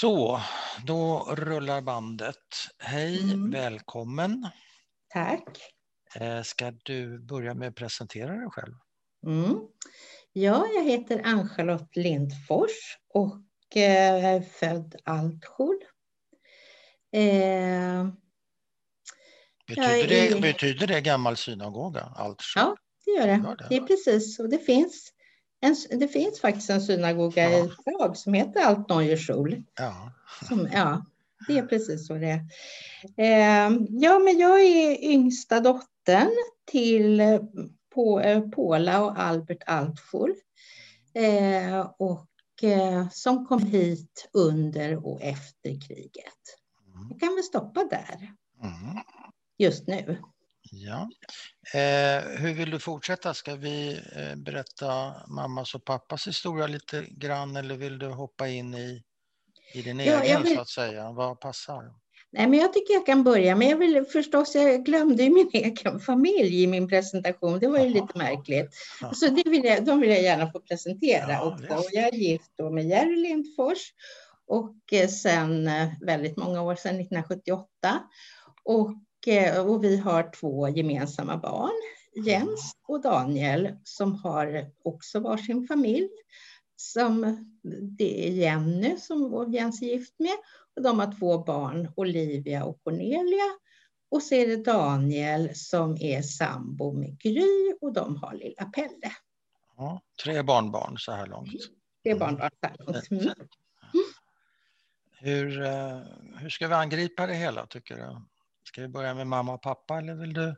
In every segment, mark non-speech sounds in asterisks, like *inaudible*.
Så, då rullar bandet. Hej, Mm. välkommen. Tack. Eh, Ska du börja med att presentera dig själv? Mm. Ja, jag heter Ann-Charlotte Lindfors och eh, är född Altskjol. Eh, Betyder, Jag det, är- betyder det gammal synagoga? Så? Ja. det gör det. Gör det? Det är precis. Och det finns, en, det finns faktiskt en synagoga Ja. i Prag som heter Alt Neue Schul. Ja. Som, ja, det är precis så det är. Eh, ja, men jag är yngsta dottern till på, eh, Paula och Albert Altschul. Eh, och eh, som kom hit under och efter kriget. Mm. Jag kan väl stoppa där Mm. just nu. Ja. Eh, hur vill du fortsätta? Ska vi eh, berätta mammas och pappas historia lite grann eller vill du hoppa in i, i din Ja, egen vill- så att säga? Vad passar? Nej, men jag tycker jag kan börja, men jag vill förstås, jag glömde ju min *laughs* egen familj i min presentation. Det var ju Jaha. lite märkligt. Ja. Så det vill jag, de vill jag gärna få presentera Ja, också. Och jag är gift då med Jerry Lindfors och eh, sen eh, väldigt många år sedan, 1978. Och, och vi har två gemensamma barn, Jens och Daniel, som har också varsin familj. Som, det är Jenny som Jens är gift med och de har två barn, Olivia och Cornelia. Och så är det Daniel som är sambo med Gry och de har lilla Pelle. Ja, tre barnbarn så här långt. Är barnbarn. Mm. Hur, eh, hur ska vi angripa det hela tycker du? Ska vi börja med mamma och pappa eller vill du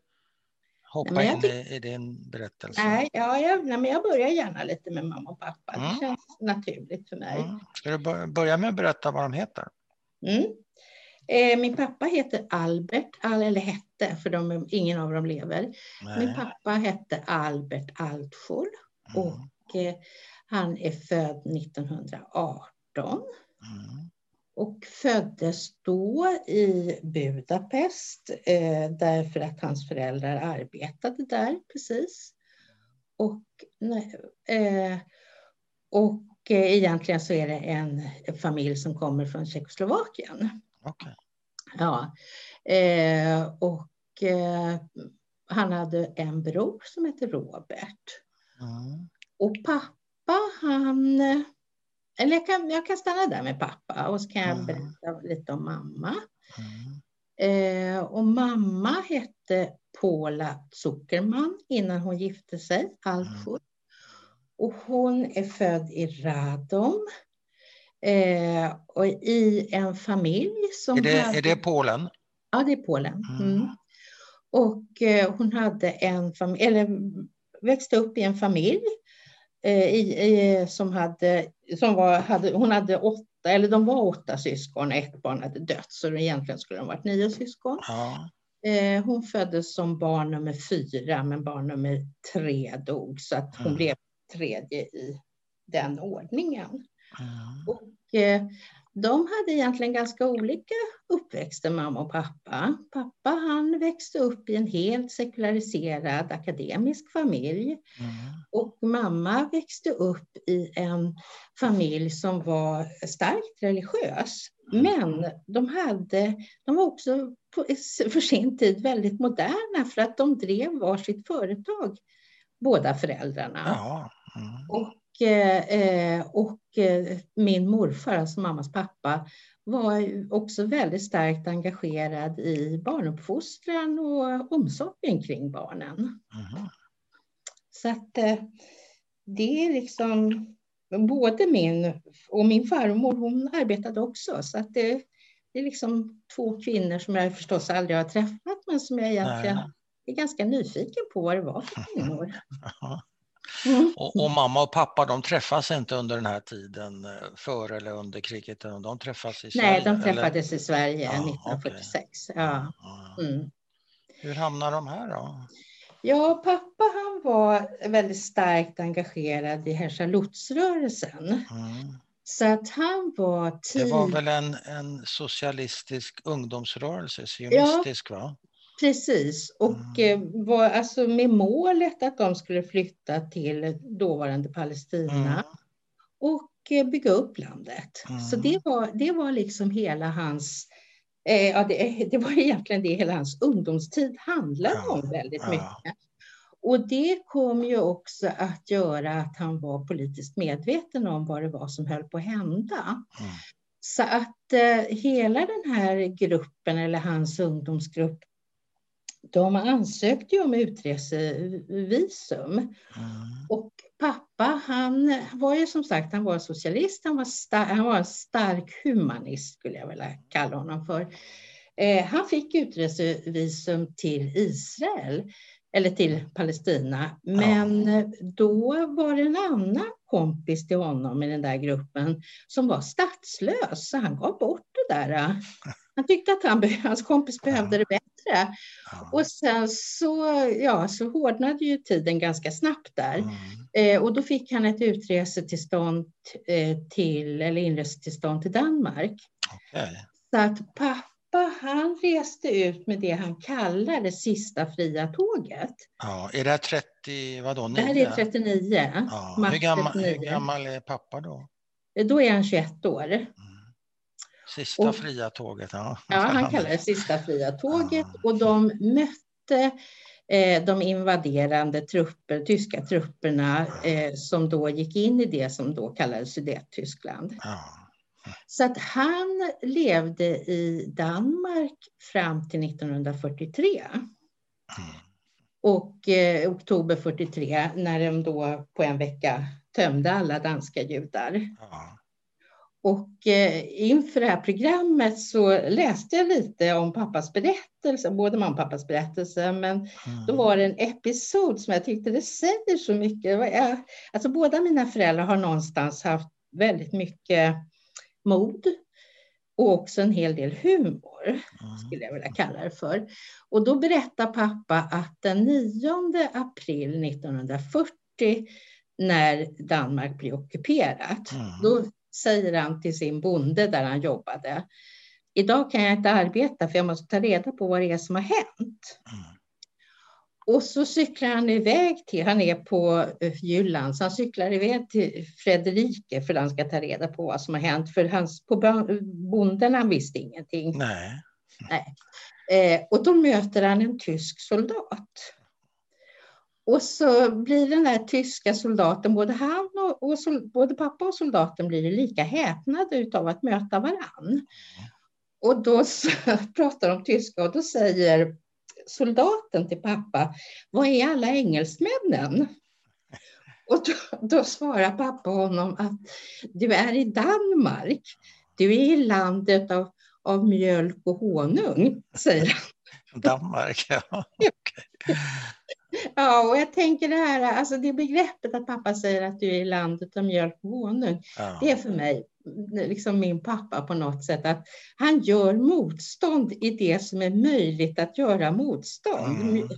hoppa in i, i din berättelse? Nej, ja, jag, nej, men jag börjar gärna lite med mamma och pappa. Mm. Det känns naturligt för mig. Mm. Ska du bör- börja med att berätta vad de heter? Mm. Eh, min pappa heter Albert, all- eller hette, för de, ingen av dem lever. Min Nej. pappa hette Albert Altschul Mm. och eh, han är född 1918. Mm. Och föddes då i Budapest eh, därför att hans föräldrar arbetade där precis. Och, eh, och eh, egentligen så är det en familj som kommer från Tjeckoslovakien. Okej. Ja. Eh, och eh, han hade en bror som hette Robert. Mm. Och pappa, han... Eller jag kan, jag kan stanna där med pappa och så kan jag Mm. berätta lite om mamma. Mm. Eh, och mamma hette Paula Zuckerman innan hon gifte sig, Alfred. Och hon är född i Radom. Eh, och i en familj som Är, det, hade... är det Polen? Ja, det är Polen. Mm. Mm. Och eh, hon hade en familj, eller växte upp i en familj i, i, som hade, som var, hade, hon hade åtta, eller de var åtta syskon, ett barn hade dött, så egentligen skulle de varit nio syskon. Ja. Eh, hon föddes som barn nummer fyra, men barn nummer tre dog, så att hon Mm. blev tredje i den ordningen. Mm. Och eh, de hade egentligen ganska olika uppväxter, mamma och pappa. Pappa han växte upp i en helt sekulariserad akademisk familj. Mm. Och mamma växte upp i en familj som var starkt religiös. Men de, hade, de var också på, *laughs* för sin tid väldigt moderna för att de drev varsitt företag, båda föräldrarna. Ja. Mm. Och, och eh, min morfar, alltså mammas pappa, var också väldigt starkt engagerad i barnuppfostran och omsorgen kring barnen. Mm. Så att eh, det är liksom både min och min farmor, hon arbetade också. Så att det, det är liksom två kvinnor som jag förstås aldrig har träffat, men som jag egentligen är ganska nyfiken på vad det var för kvinnor. *laughs* Mm. Och, och mamma och pappa de träffas inte under den här tiden eh, före eller under kriget, de träffas i Sverige? Nej, de eller? träffades i Sverige Ja, 1946. Ja. Ja. Mm. Hur hamnar de här då? ja, pappa han var väldigt starkt engagerad i Hersa-Lutz-rörelsen. Mm. Så att han var Det tid... var väl en, en socialistisk ungdomsrörelse, sionistisk va? Precis, och Mm. eh, var alltså med målet att de skulle flytta till dåvarande Palestina. Mm. Och bygga upp landet. Mm. Så det var, det var liksom hela hans Eh, ja, det, det, var *laughs* egentligen det hela hans ungdomstid handlade om väldigt mycket. Och det kom ju också att göra att han var politiskt medveten om vad det var som höll på att hända. Mm. Så att eh, hela den här gruppen, eller hans ungdomsgrupp, de ansökte ju om utresevisum. Mm. Och pappa, han var ju som sagt, han var socialist, han var, star- han var en stark humanist skulle jag vilja kalla honom för. Eh, han fick utresevisum till Israel eller till Palestina. Men ja. då var det en annan kompis till honom i den där gruppen som var statslös, så han gav bort det där. *laughs* Han tyckte att han, hans kompis behövde det bättre. Ja. Och sen så, ja, så hårdnade ju tiden ganska snabbt där. Mm. Eh, och då fick han ett utresetillstånd eh, till, eller inresetillstånd till Danmark. Okay. Så att pappa pappa han reste ut med det han kallar det sista fria tåget. Ja, är det 30, vadå, 9? Det här är 39. Ja. Hur, gammal, 39. hur gammal är pappa då? Då är han 21 år. Mm. Sista och, fria tåget, ja. Ja, han *laughs* kallar det sista fria tåget ja. och de mötte eh, de invaderande trupper, tyska trupperna eh, som då gick in i det som då kallades Sudettyskland. Ja. Så att han levde i Danmark fram till 1943. Mm. Och eh, oktober 43 när de då på en vecka tömde alla danska judar. Mm. Och eh, inför det här programmet så läste jag lite om pappas berättelse, både mamma och pappas berättelse, men mm. då var det en episod som jag tyckte det säger så mycket. Alltså båda mina föräldrar har någonstans haft väldigt mycket mod och också en hel del humor, mm. skulle jag vilja kalla det för. Och då berättar pappa att den 9 april 1940, när Danmark blir ockuperat, mm. då säger han till sin bonde där han jobbade, idag kan jag inte arbeta för jag måste ta reda på vad det är som har hänt. Mm. Och så cyklar han iväg till, han är på eh, Jylland, så han cyklar iväg till Fredrike för att han ska ta reda på vad som har hänt. För hans, på bonden han visste ingenting. Nej. Nej. Eh, och då möter han en tysk soldat. Och så blir den där tyska soldaten, både han och, och både pappa och soldaten blir lika häpnade av att möta varann. Och då *laughs* pratar de tyska och då säger soldaten till pappa, var är alla engelsmännen? Och då, då svarar pappa honom att du är i Danmark. Du är i landet av, av mjölk och honung, säger han. Danmark, *laughs* ja. Ja, och jag tänker det här, alltså det begreppet att pappa säger att du är i landet av mjölk och honung, ja. det är för mig liksom min pappa på något sätt, att han gör motstånd i det som är möjligt att göra motstånd. Mm.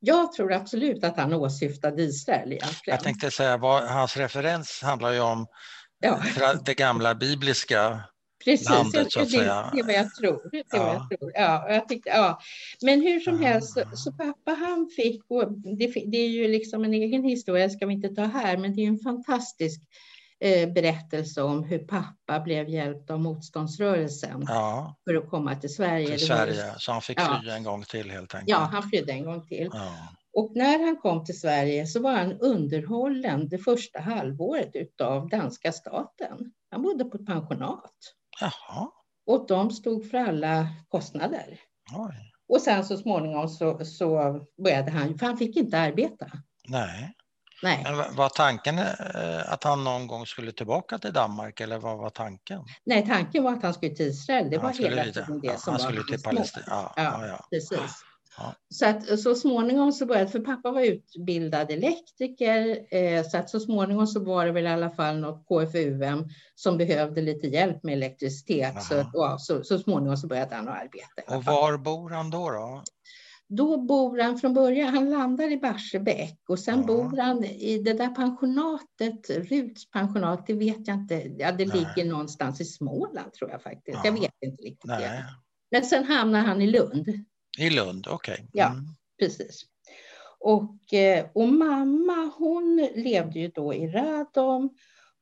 jag tror absolut att han åsyftade Israel egentligen. Jag tänkte säga, vad, hans referens handlar ju om ja. det gamla bibliska Precis, landet, att det, det är vad jag tror. Det ja. jag tror. Ja, jag tyckte, ja. Men hur som helst, så, så, pappa han fick, och det, det, är ju liksom en egen historia, ska vi inte ta här, men det är en fantastisk eh, berättelse om hur pappa blev hjälpt av motståndsrörelsen ja. för att komma till Sverige. Till Sverige, så han fick fly ja. en gång till helt enkelt. Ja, han flydde en gång till. Och när han kom till Sverige så var han underhållen det första halvåret av danska staten. Han bodde på ett pensionat. Jaha. Och de stod för alla kostnader. Oj. Och sen så småningom så, så började han, för han fick inte arbeta. Nej. Nej. Men var tanken eh, att han någon gång skulle tillbaka till Danmark eller vad var tanken? Nej, tanken var att han skulle till Israel. Det var hela tiden det som han var skulle till Palestina. Ja, ja, ja, precis. Så att så småningom så började, för pappa var utbildad elektriker, eh, så att så småningom så var det väl i alla fall något KFUM som behövde lite hjälp med elektricitet. Så, ja, så, så småningom så började han att arbeta. Och var bor han då? då? Då bor han från början, han landar i Barsebäck och sen ja. bor han i det där pensionatet, Ruts pensionat, det vet jag inte, ja det Nej. ligger någonstans i Småland tror jag faktiskt, ja. jag vet inte riktigt. Men sen hamnar han i Lund. I Lund, okej. Okay. Mm. Ja, precis. Och, eh, och mamma hon levde ju då i Radom.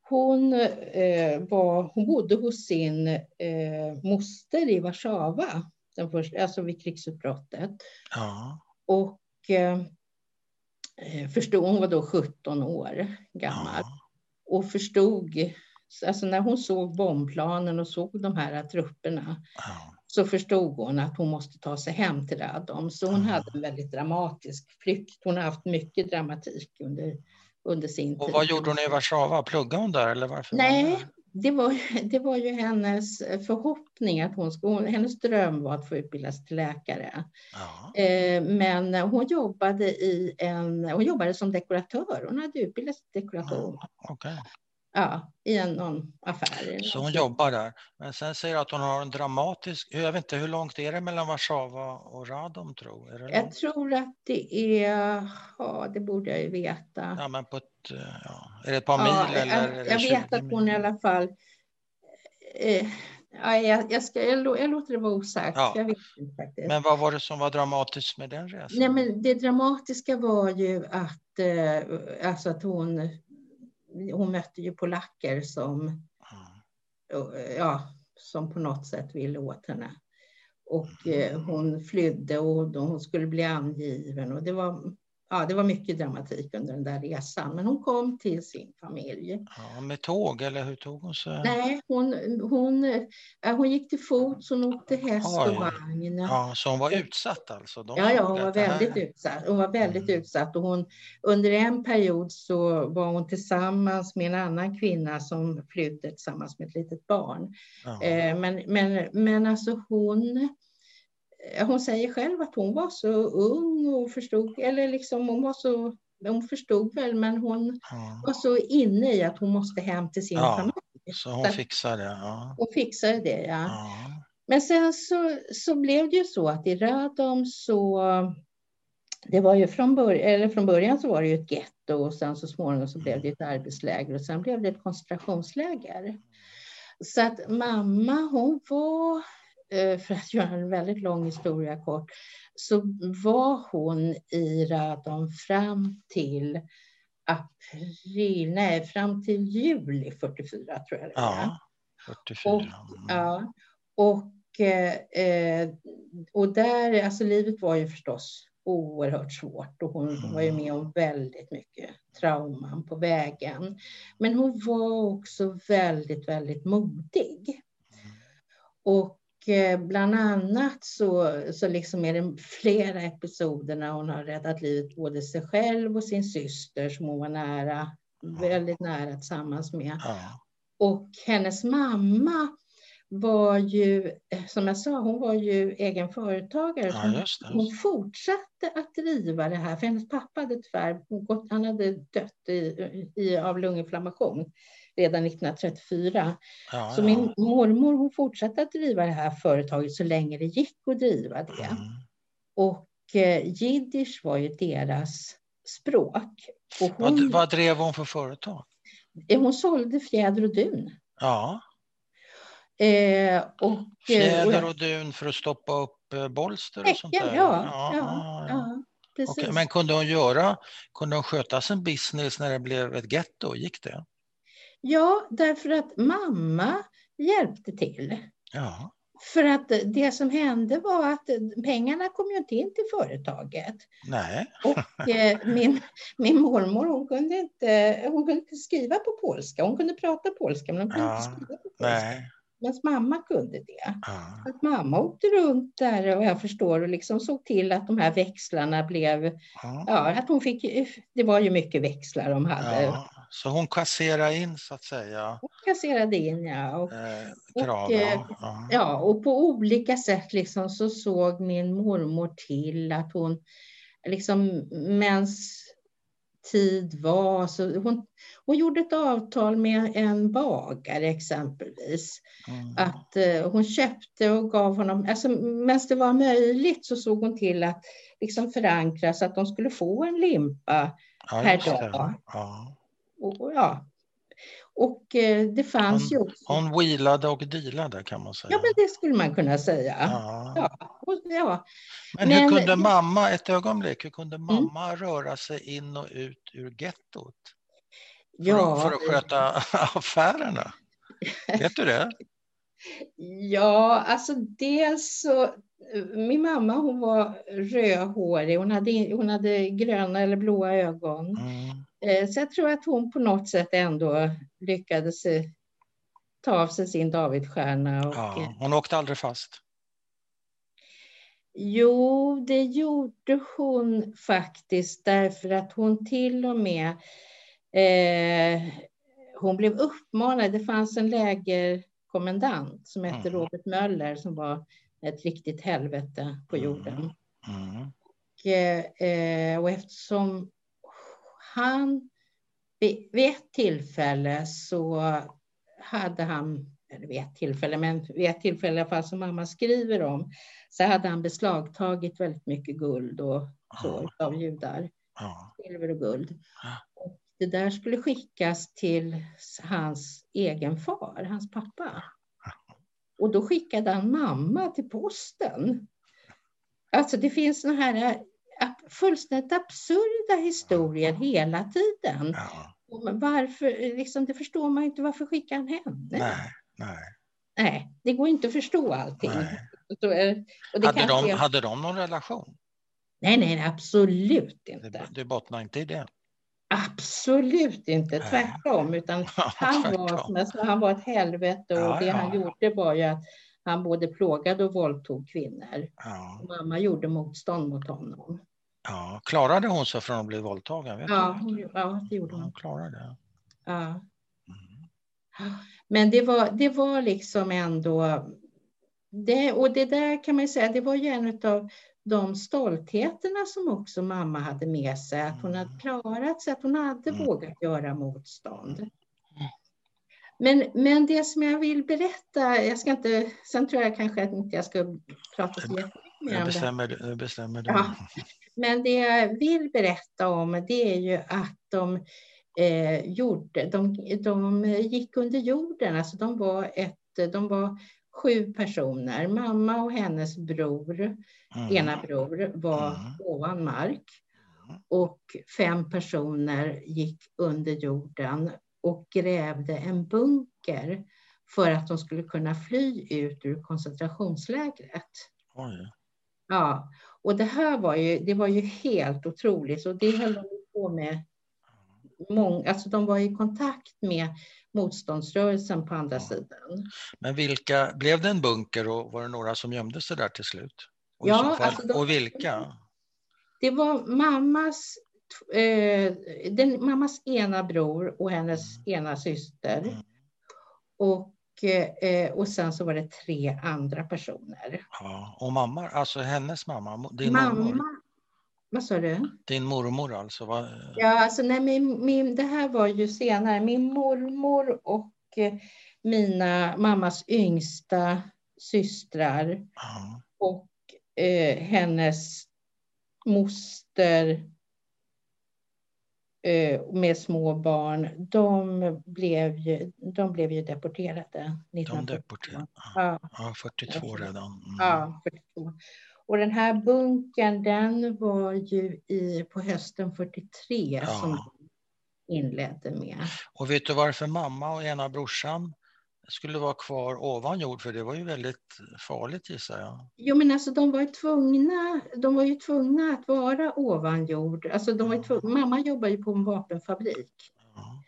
hon, eh, var, hon bodde hos sin eh, moster i Warszawa, den första, alltså vid krigsutbrottet. Ja. Och eh, eh förstod, hon var då 17 år gammal. Ja. Och förstod, alltså när hon såg bombplanen och såg de här trupperna, Ja. Så förstod hon att hon måste ta sig hem till Radom. Så hon Mm. hade en väldigt dramatisk flykt. Hon har haft mycket dramatik under, under sin Och tid. vad gjorde hon i Warszawa? Pluggade hon där eller varför? var Nej, där? det var, det var ju hennes förhoppning att hon skulle, hennes dröm var att få utbildas till läkare. Ja. Eh, Men hon jobbade i en, hon jobbade som dekoratör. Hon hade utbildats till dekoratör. Ja, okej. Ja, i en, någon affär. Så hon jobbar där. Men sen säger du att hon har en dramatisk... Jag vet inte, hur långt är det mellan Warszawa och Radom tror Är det Jag långt? tror att det är, ja det borde jag ju veta. Ja, men på ett, ja. Är det ett par Ja, mil eller? jag, det jag 20 vet att hon i mil? alla fall... Eh, ja, jag, jag, ska, jag, jag låter det vara osagt. Ja. Jag vet inte faktiskt. Men vad var det som var dramatiskt med den resan? Nej, men det dramatiska var ju att, eh, alltså att hon, hon mötte ju polacker som, Ja. eh, ja, som på något sätt ville åt henne. Och eh, hon flydde och hon skulle bli angiven. Och det, var, ja, det var mycket dramatik under den där resan. Men hon kom till sin familj. Ja, med tåg eller hur tog hon sig? Nej, hon, hon, eh, hon gick till fots, hon åkte häst Oj. och vagn. Ja, så hon var utsatt alltså? De Ja, ja, hon var här- väldigt utsatt. Hon var väldigt Mm. utsatt och hon, under en period så var hon tillsammans med en annan kvinna som flydde tillsammans med ett litet barn. Ja. Eh, men, men, men alltså hon, hon säger själv att hon var så ung och förstod, eller liksom hon var så, hon förstod väl, men hon Ja. var så inne i att hon måste hem till sin Ja, familj. Så hon Så- fixade det? Ja. Hon fixade det, ja. ja. Men sen så, så blev det ju så att i Radom så det var ju från, början, eller från början så var det ju ett getto och sen så småningom så blev det ett arbetsläger och sen blev det ett koncentrationsläger. Så att mamma hon var, eh, för att *laughs* göra en väldigt lång historia kort, så var hon i Radom fram till april, nej fram till juli 44 tror jag det var. ja. 44. Och- Mm. Ja, och, eh, eh, och där, alltså livet var ju förstås oerhört svårt och hon Mm. var ju med om väldigt mycket trauman på vägen. Men hon var också väldigt, väldigt modig. Och eh, bland annat så, så liksom är det flera episoder när hon har räddat livet både sig själv och sin syster som hon var nära, väldigt nära tillsammans med. Och hennes mamma var ju, eh, som jag sa, hon var ju egen företagare. ja, just hon fortsatte att driva det här, för hennes pappa hade tyvärr gått, han hade dött i, i, av lunginflammation redan 1934. Ja, Så ja. min mormor hon fortsatte att driva det här företaget så länge det gick att driva det. Mm. Och eh, jiddisch var ju deras språk. Och Vad, hon, vad drev hon för företag? hon sålde fjäder och dun. Ja, Eh, och, eh, fjäder och, dun för att stoppa upp eh, bolster och sånt där? ja, ja, ja, ja. ja, precis. Okej, Men kunde hon göra, kunde hon sköta sin business när det blev ett getto? Gick det? Ja, därför att mamma hjälpte till. Ja, För att det som hände var att pengarna kom ju inte in till företaget. nej. Och eh, min, min mormor hon kunde, inte, hon kunde inte skriva på polska. Hon kunde prata polska men hon kunde Ja, inte skriva på polska. Nej. Medan mamma kunde det. Ja. Att mamma åkte runt där och jag förstår och liksom såg till att de här växlarna blev, Ja. ja att hon fick, det var ju mycket växlar de hade. Ja. Så hon kasserade in så att säga Hon kasserade in ja. Och, eh, Och, kraven. eh, Ja. ja. Och på olika sätt liksom så såg min mormor till att hon liksom mens tid var så hon, hon gjorde ett avtal med en bagare exempelvis. Mm. Att eh, hon köpte och gav honom, alltså medan det var möjligt så såg hon till att liksom förankra så att de skulle få en limpa. Ja, per dag. Ja. Och, ja. och eh, det fanns ju också, Hon wheelade och dealade kan man säga. ja men det skulle man kunna säga. Ja. Ja, och, ja. Men hur Men- kunde mamma, ett ögonblick, hur kunde mamma röra sig in och ut ur gettot? Ja, för, att, för att sköta *laughs* affärerna? Vet du det? *laughs* Ja, alltså dels så min mamma hon var rödhårig, hon hade, hon hade gröna eller blåa ögon. Mm. Eh, så jag tror att hon på något sätt ändå lyckades eh, ta av sig sin Davidstjärna. Och, ja, hon åkte aldrig fast? Jo, det gjorde hon faktiskt därför att hon till och med eh, hon blev uppmanad, det fanns en lägerkommendant som hette mm. Robert Möller som var ett riktigt helvete på mm. jorden. Mm. Och, eh, och eftersom han vid, ett tillfälle så hade han, eller vid ett tillfälle, men vid ett tillfälle i alla fall som mamma skriver om, så hade han beslagtagit väldigt mycket guld och så ja. av judar. Ja. Silver och guld. Ja. Och det där skulle skickas till hans egen far, hans pappa. Och då skickade han mamma till posten. Alltså det finns såna här fullständigt absurda historier hela tiden. Ja. Varför, liksom, det förstår man inte, varför skickar han henne? Nej, nej. Nej, det går inte att förstå allting. Så, eh, hade, de, jag... hade de någon relation? Nej, nej, absolut inte. Det, det bottnar inte i det? Absolut inte, tvärtom. Utan *laughs* han, var, han var ett helvete och ja, det ja. han gjorde var ju att han både plågade och våldtog kvinnor. Ja. mamma gjorde motstånd mot honom. Ja, klarade hon sig från att bli våldtagen? Vet ja, hon, ja, det gjorde hon. hon klarade Ja. Mm. Men det var, det var liksom ändå... Det, och det där kan man säga, det var ju en av de stoltheterna som också mamma hade med sig, att hon hade mm. klarat sig, att hon hade mm. vågat göra motstånd. Men, men det som jag vill berätta, jag ska inte, sen tror jag kanske att inte jag ska prata så jättemycket mer om bestämmer, det. Bestämmer du. Ja. Men det jag vill berätta om det är ju att de eh, gjorde, de, de gick under jorden, alltså de var, ett, de var sju personer. Mamma och hennes bror, mm. ena bror, var mm. ovan mark. Mm. Och fem personer gick under jorden och grävde en bunker för att de skulle kunna fly ut ur koncentrationslägret. Oj. Ja, och det här var ju, det var ju helt otroligt och det höll de på med. Många, alltså de var i kontakt med motståndsrörelsen på andra sidan. Men vilka, blev det en bunker och var det några som gömde sig där till slut? Och, ja, fall, alltså de, och vilka? Det var mammas, eh, den, mammas ena bror och hennes mm. ena syster. Mm. Och, eh, och sen så var det tre andra personer. Ja, och mamma, alltså hennes mamma, din mamma, mormor? Vad sa du? Din mormor alltså? Vad... Ja, alltså nej, min, min, det här var ju senare. Min mormor och eh, mina mammas yngsta systrar ja. och eh, hennes moster med små barn, de blev ju, de blev ju deporterade. De deporterade? Ja. ja, 42 redan. Mm. Ja, 42. Och den här bunkern, den var ju i, på hösten 43 ja. som inledde med. Och vet du varför mamma och ena brorsan skulle vara kvar ovan jord? För det var ju väldigt farligt gissar jag. Jo men alltså de var ju tvungna, de var ju tvungna att vara ovan jord. Alltså de var tvungna, mamma jobbar ju på en vapenfabrik. Ja.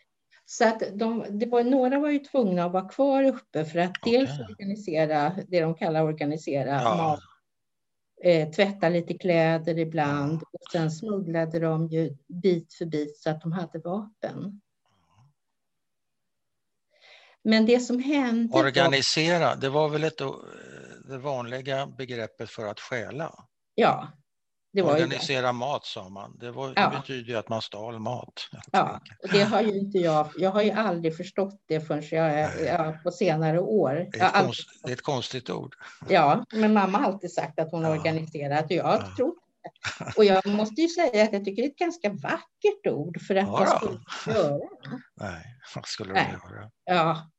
Så att de, det var, några var ju tvungna att vara kvar uppe för att okay. dels organisera det de kallar organisera ja. mat eh, tvätta lite kläder ibland och sen smugglade de ju bit för bit så att de hade vapen. Men det som hände... Organisera, det var väl ett, det vanliga begreppet för att stjäla? Ja, det var Organisera mat sa man. Det, var, ja. det betyder ju att man stal mat. Ja, och det har ju inte jag. Jag har ju aldrig förstått det förrän jag är ja, på senare år. Det är, ett konst, det är ett konstigt ord. *laughs* Ja, men mamma har alltid sagt att hon har organiserat och jag har ja. trott och jag måste ju säga att jag tycker det är ett ganska vackert ord för att ja, jag skulle göra. Nej, vad skulle du göra? Ja,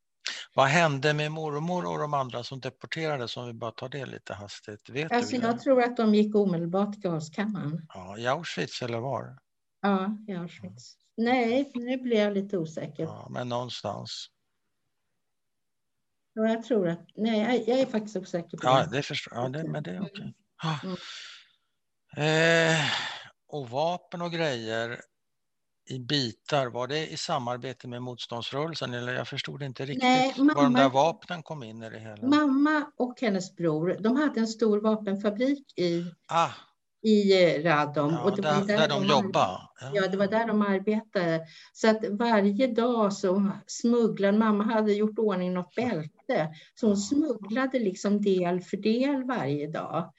vad hände med mormor och de andra som deporterades om vi bara tar det lite hastigt? Vet alltså, du jag tror att de gick omedelbart till gaskammaren. Ja, I Auschwitz eller var? Ja, i Auschwitz. Nej, nu blir jag lite osäker. Ja, men någonstans. Ja, jag tror att... Nej, jag, jag är faktiskt osäker på Ja, det. det förstår. Ja, det, men det är okej. Ja. Mm. Eh, och vapen och grejer i bitar, var det i samarbete med motståndsrörelsen? Eller jag förstod inte riktigt Nej, var de mamma- där vapnen kom in i det hela. Mamma och hennes bror, de hade en stor vapenfabrik i, Ah, i eh, Radom. ja, och det var där, där de ar- jobbar. Ja, det var där de arbetade. Så att varje dag så smugglade, mamma hade gjort ordning något bälte, så hon smugglade liksom del för del varje dag.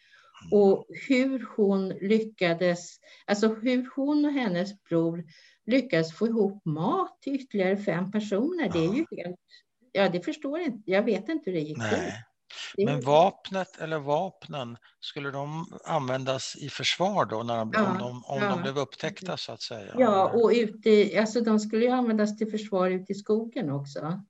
Och hur hon lyckades, alltså hur hon och hennes bror lyckades få ihop mat till ytterligare fem personer, det är ju helt, ja det förstår jag inte, jag vet inte hur det gick till. Men vapnet eller vapnen, skulle de användas i försvar då när de, Ja, om, de, om ja. de blev upptäckta så att säga? Ja, och ute, alltså de skulle ju användas till försvar ute i skogen också.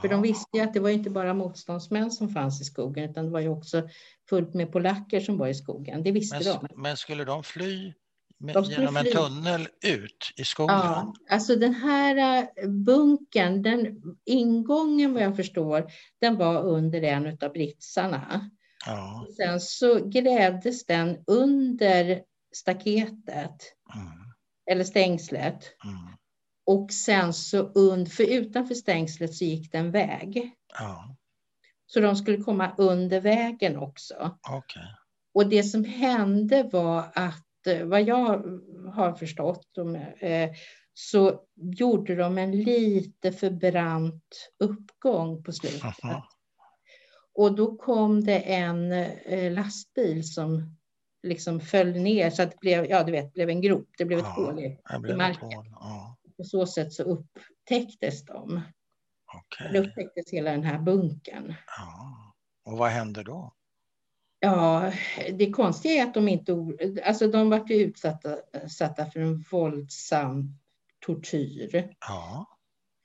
För de Ja. visste ju att det var inte bara motståndsmän som fanns i skogen, utan det var ju också fullt med polacker som var i skogen. Det visste Men, de. men skulle de fly De genom en fly. tunnel ut i skogen? Ja, alltså den här eh, bunkern, den ingången vad jag förstår, den var under en av britsarna. Ja. Sen så grävdes den under staketet, Mm, eller stängslet. mm, Och sen så und, för utanför stängslet så gick det en väg. ja, Så de skulle komma under vägen också. okej. Och det som hände var att, vad jag har förstått, eh, så gjorde de en lite för brant uppgång på slutet. Mhm. Och då kom det en eh, lastbil som liksom föll ner så att det blev, ja, du vet, blev en grop. Det blev ett Ja, hål. i- ett marken. hål. Ja, På så sätt så upptäcktes de. okej. Det upptäcktes hela den här bunkern. Ja. Och vad hände då? Ja, det konstiga är att de inte... Alltså de var ju utsatta satta för en våldsam tortyr, Ja,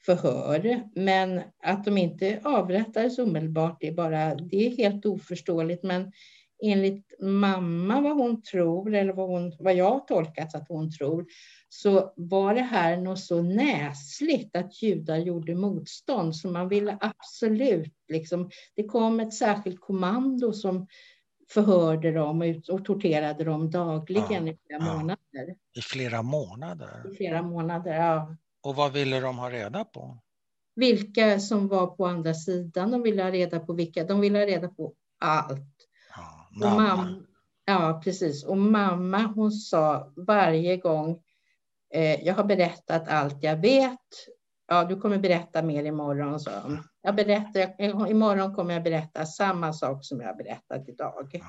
förhör. Men att de inte avrättades omedelbart, det är bara... Det är helt oförståeligt. Men enligt mamma, vad hon tror, eller vad, hon, vad jag har tolkat att hon tror, så var det här något så näsligt att judar gjorde motstånd, så man ville absolut liksom... Det kom ett särskilt kommando som förhörde dem och, och torterade dem dagligen i flera ja. månader. i flera månader. I flera månader, ja. Och vad ville de ha reda på? Vilka som var på andra sidan, de ville ha reda på vilka, de ville ha reda på allt. Ja, Och namn. mamma, ja, precis. Och mamma, hon sa varje gång, eh, jag har berättat allt jag vet. Ja, du kommer berätta mer imorgon, sa hon. Jag berättar, jag, imorgon kommer jag berätta samma sak som jag har berättat idag.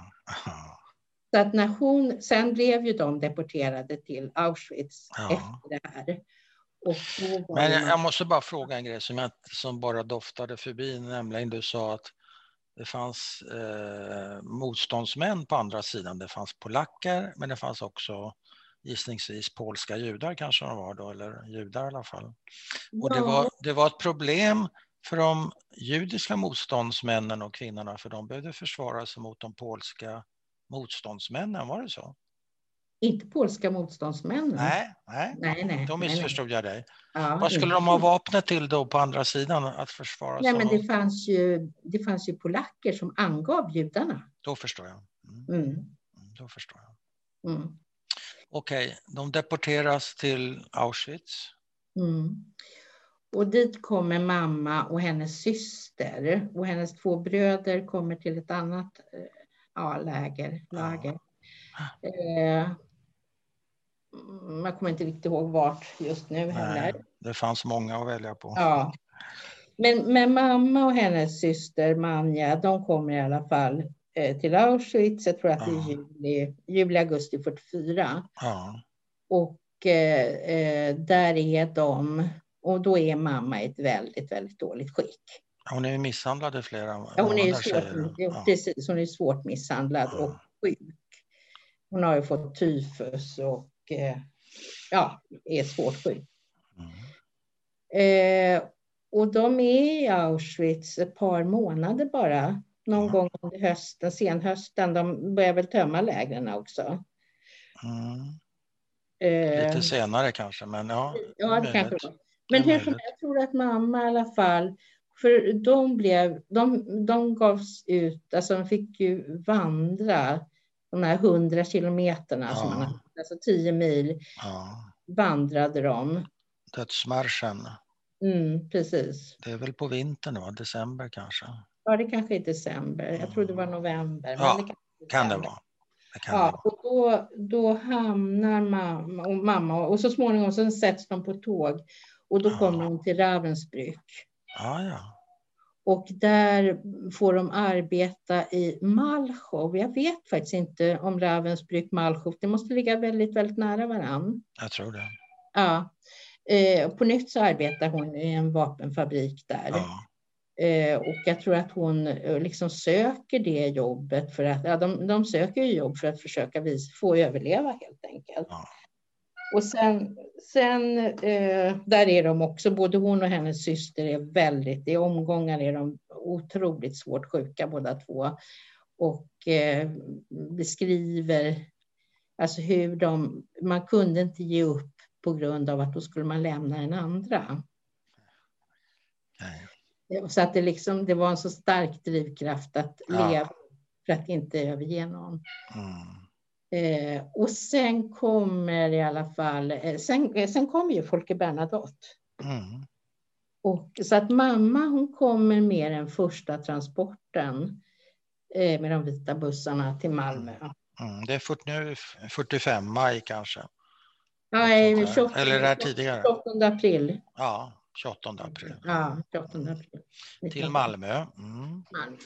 Så att när hon, sen blev ju de deporterade till Auschwitz Ja. efter det här. Men jag, jag måste bara fråga en grej som, jag, som bara doftade förbi, nämligen du sa att det fanns eh, motståndsmän på andra sidan. Det fanns polacker, men det fanns också gissningsvis polska judar kanske de var då, eller judar i alla fall. Och det var, det var ett problem för de judiska motståndsmännen och kvinnorna, för de behövde försvara sig mot de polska motståndsmännen, var det så? Inte polska motståndsmän. Nej, nej, nej, nej. då nej, nej. missförstod jag dig. Ja, Vad skulle de ha vapnet till då på andra sidan att försvara Nej, sig men mot? det fanns, ju, det fanns ju polacker som angav judarna. Då förstår jag. Mm, Mm, mm, då förstår jag. mm, Okej, de deporteras till Auschwitz. mm. Och dit kommer mamma och hennes syster och hennes två bröder kommer till ett annat eh, ja, läger. lager. Eh, mm, jag kommer inte riktigt ihåg vart just nu heller. Nej, det fanns många att välja på. Ja. Men, men mamma och hennes syster Manja, de kommer i alla fall eh, till Auschwitz. Jag tror att det är juli, juli augusti 44. Ja, Och eh, eh, där är de, och då är mamma i ett väldigt, väldigt dåligt skick. hon är misshandlad i flera Ja, hon är svårt. Ja. precis, hon är svårt misshandlad Ja. och sjuk. Hon har ju fått tyfus och eh, ja, är svårt sjuk. Mm. Eh, och de är i Auschwitz ett par månader bara. Någon Ja. gång under hösten, senhösten. De börjar väl tömma lägren också. Mm. Eh, Lite senare kanske, men ja. ja, det kanske var. Men hur som jag tror att mamma i alla fall, för de blev, de, de gavs ut, alltså de fick ju vandra de här hundra kilometerna, som Ja. man, alltså tio mil Ja. vandrade de. Dödsmarschen, Mm, precis. det är väl på vintern, va? december kanske? Ja, det kanske är december. Jag tror det var november. men Ja, det Kan det vara. Det kan det Ja, vara. och då, då hamnar mamma och, mamma och så småningom så sätts de på tåg och då Ja. kommer de till Ravensbrück. Ja, ja. Och där får de arbeta i Malchow. Jag vet faktiskt inte om Ravensbrück Malchow. Det måste ligga väldigt, väldigt nära varann. Jag tror det. Ja. Eh, på nytt så arbetar hon i en vapenfabrik där. Ja. Eh, och jag tror att hon eh, liksom söker det jobbet för att ja, de, de söker ju jobb för att försöka vis, få överleva helt enkelt. Ja. Och sen, sen eh, där är de också, både hon och hennes syster är väldigt, i omgångar är de otroligt svårt sjuka båda två. Och eh, beskriver alltså hur de, man kunde inte ge upp på grund av att då skulle man lämna den andra. Så att det, liksom, det var en så stark drivkraft att Ja. leva för att inte överge någon. Mm. Eh, och sen kommer i alla fall, eh, sen, eh, sen kommer ju Folke Bernadotte. Mm. Och, så att mamma hon kommer med den första transporten eh, med de vita bussarna till Malmö. Mm. Det är 40, nu 45 maj kanske. Nej, där. 28, Eller är det här tidigare? 28 april. Ja, 28 april. Ja, 28 april. Till Malmö. Mm. Malmö.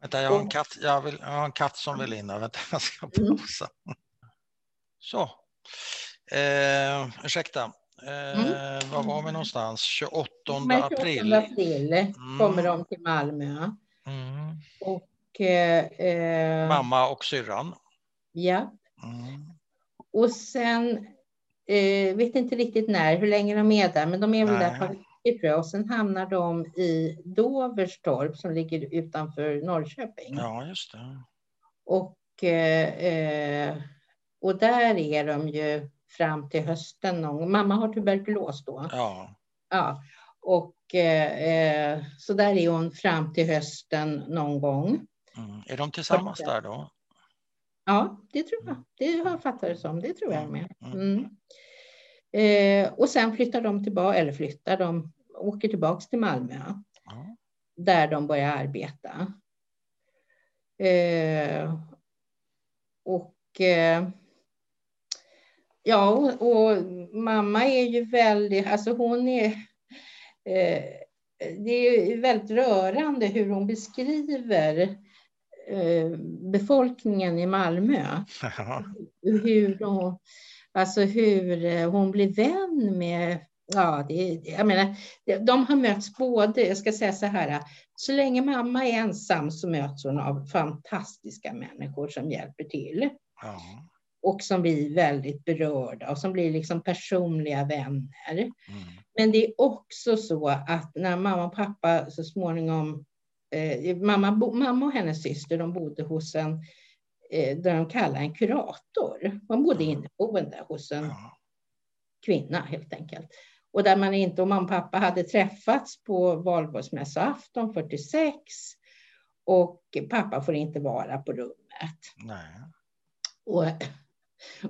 Vänta, jag har, en katt, jag, vill, jag har en katt som vill in. Vänta, *laughs* jag ska Mm. pausa. Så. Eh, ursäkta. Eh, Mm. Var var vi någonstans? 28 Men 28 april. april kommer de till Malmö. Mm. Och, eh, eh, Mamma och syrran. Ja. Mm. Och sen, eh, vet inte riktigt när, hur länge de är där, men de är väl där Nej. på veckor tror jag. Och sen hamnar de i Doverstorp som ligger utanför Norrköping. Ja, just det. Och, eh, eh, och där är de ju fram till hösten. Någon. Mamma har tuberkulos då. Ja. Ja. Och eh, eh, så där är hon fram till hösten någon gång. Mm. Är de tillsammans där då? Ja, det tror jag. Det har jag fattat det som. Det tror jag med. Mm. Mm. Eh, och sen flyttar de tillbaka, eller flyttar, de åker tillbaks till Malmö Ja. där de börjar arbeta. Eh, och eh, ja, och, och mamma är ju väldigt, alltså hon är, eh, det är ju väldigt rörande hur hon beskriver befolkningen i Malmö Ja. hur hon, alltså hur eh, hon blir vän med Ja, det, jag menar, de har mötts både, jag ska säga så här, så länge mamma är ensam så möts hon av fantastiska människor som hjälper till Ja. och som blir väldigt berörda och som blir liksom personliga vänner. Mm. Men det är också så att när mamma och pappa så småningom, eh, mamma, bo, mamma och hennes syster, de bodde hos en, eh, där de kallar en kurator. De bodde inneboende hos en kvinna helt enkelt. Och där man inte, och mamma och pappa hade träffats på valborgsmässoafton 46 och pappa får inte vara på rummet. Nej. Och,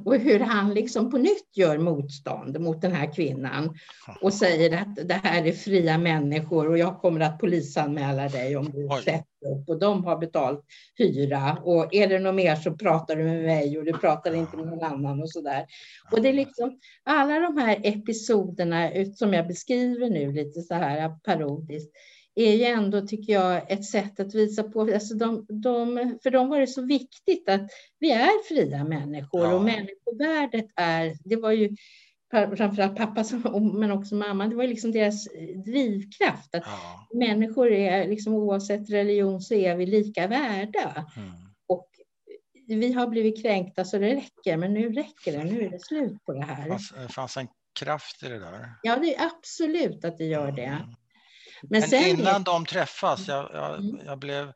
och hur han liksom på nytt gör motstånd mot den här kvinnan och säger att det här är fria människor och jag kommer att polisanmäla dig om du sätter upp. Och de har betalt hyra. Och är det något mer så pratar du med mig och du pratar inte med någon annan och så där. Och det är liksom alla de här episoderna som jag beskriver nu lite så här parodiskt är ju ändå, tycker jag, ett sätt att visa på, alltså de, de, för dem var det så viktigt att vi är fria människor Ja. och människovärdet är, det var ju framförallt pappa som- men också mamma, det var liksom deras drivkraft att Ja. människor är, liksom oavsett religion så är vi lika värda. Mm. Och vi har blivit kränkta så det räcker, men nu räcker det, nu är det slut på det Det här. fanns, det fanns en kraft i det där. Ja, det är absolut att det gör det. Mm. Men, Men sen innan är, de träffas, jag, jag, Mm. jag blev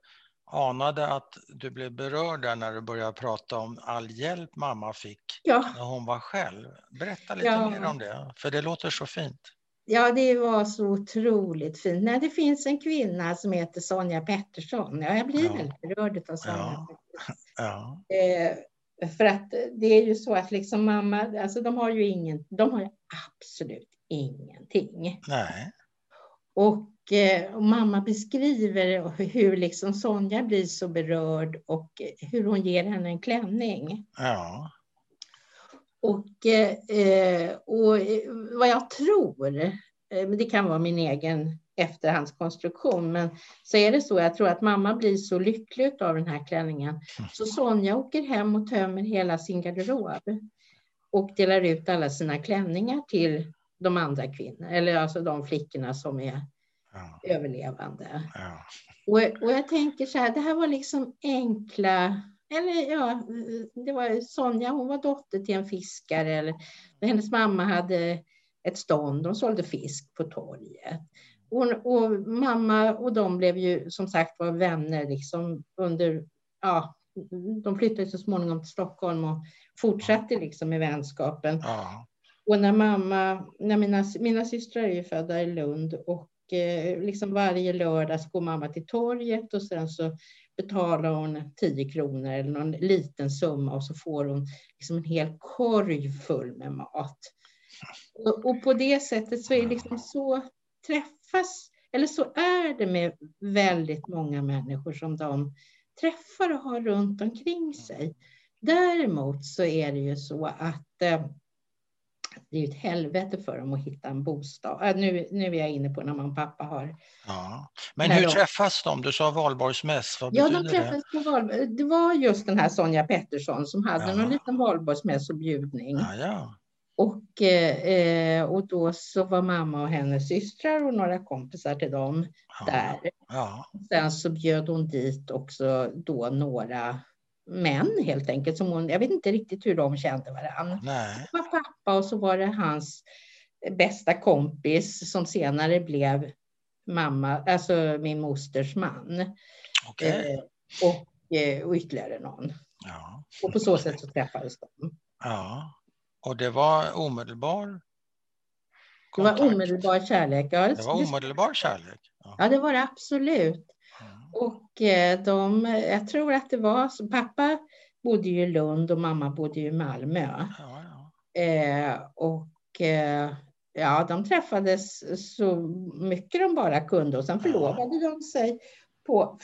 anade att du blev berörd där när du började prata om all hjälp mamma fick Ja, när hon var själv. Berätta lite Ja. mer om det, för det låter så fint. ja, det var så otroligt fint. Nej, det finns en kvinna som heter Sonja Pettersson. Ja, jag blir Ja. väldigt berörd av Sonja. Ja. Eh, för att det är ju så att liksom mamma, alltså de har ju ingen, de har absolut ingenting. nej, Och, och mamma beskriver hur liksom Sonja blir så berörd och hur hon ger henne en klänning. ja, Och, eh, och eh, vad jag tror, eh, det kan vara min egen efterhandskonstruktion, men så är det så, jag tror att mamma blir så lycklig av den här klänningen. Så Sonja åker hem och tömmer hela sin garderob och delar ut alla sina klänningar till de andra kvinnorna, eller alltså de flickorna som är ja, överlevande. ja. Och, och jag tänker så här, det här var liksom enkla, eller ja, det var Sonja, hon var dotter till en fiskare, eller hennes mamma hade ett stånd, de sålde fisk på torget. Och, och mamma och de blev ju som sagt var vänner liksom under, ja, de flyttade så småningom till Stockholm och fortsatte liksom med vänskapen. ja. Och när mamma, när mina, mina systrar är ju födda i Lund och Eh, liksom varje lördag så går mamma till torget och sen så betalar hon 10 kronor eller någon liten summa och så får hon liksom en hel korg full med mat. Och, på det sättet så är det liksom så träffas, eller så är det med väldigt många människor som de träffar och har runt omkring sig. Däremot så är det ju så att eh, det är ju ett helvete för dem att hitta en bostad. Äh, nu, nu är jag inne på när och pappa har. ja. Men hur de- träffas de? Du sa valborgsmäss, Ja, de det? träffades på val... Det var just den här Sonja Pettersson som hade Ja. någon liten valborgsmäss och bjudning. Ja, ja. Och, eh, och då så var mamma och hennes systrar och några kompisar till dem ja. där. Ja, Sen så bjöd hon dit också då några män helt enkelt. Som hon, jag vet inte riktigt hur de kände varandra. nej, Det var pappa och så var det hans bästa kompis som senare blev mamma, alltså min mosters man. okej. Eh, och, eh, och ytterligare någon. Ja, Och på så sätt så träffades de. ja. Och det var omedelbar Det var kontakt? omedelbar kärlek. Ja, Det var omedelbar kärlek? Ja. ja, det var det absolut. Och eh, de, jag tror att det var, så pappa bodde ju i Lund och mamma bodde ju i Malmö. Ja, ja. Eh, och eh, ja, de träffades så mycket de bara kunde och sen förlovade de sig på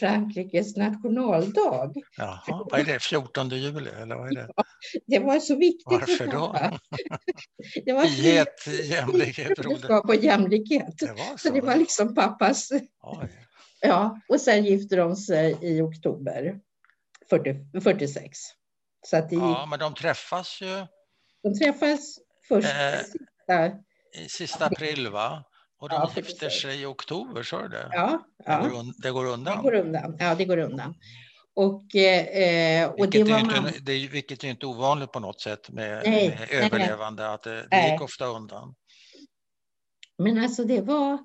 Frankrikes nationaldag. Jaha, vad är det, 14 juli eller vad är det? *laughs* Det var så viktigt Varför för då? *laughs* Det var Frihet, jämlikhet, broder. broderskap och jämlikhet. Det var Så så? det var liksom pappas, Oj. ja, och sen gifte de sig i oktober 40, 46. Så att det gick, Ja, men de träffas ju de träffades först Eh, sista, i sista april va? Och de Ja, gifter sig i oktober, sa du det? ja, Det, ja. går det går Det undan. går undan. Ja, det går undan. Och, eh, och det vilket, var är ju mamma. inte, det är, ju- vilket är inte ovanligt på något sätt med, Nej, med nej, nej. överlevande, att det, det gick ofta undan. Men alltså det var...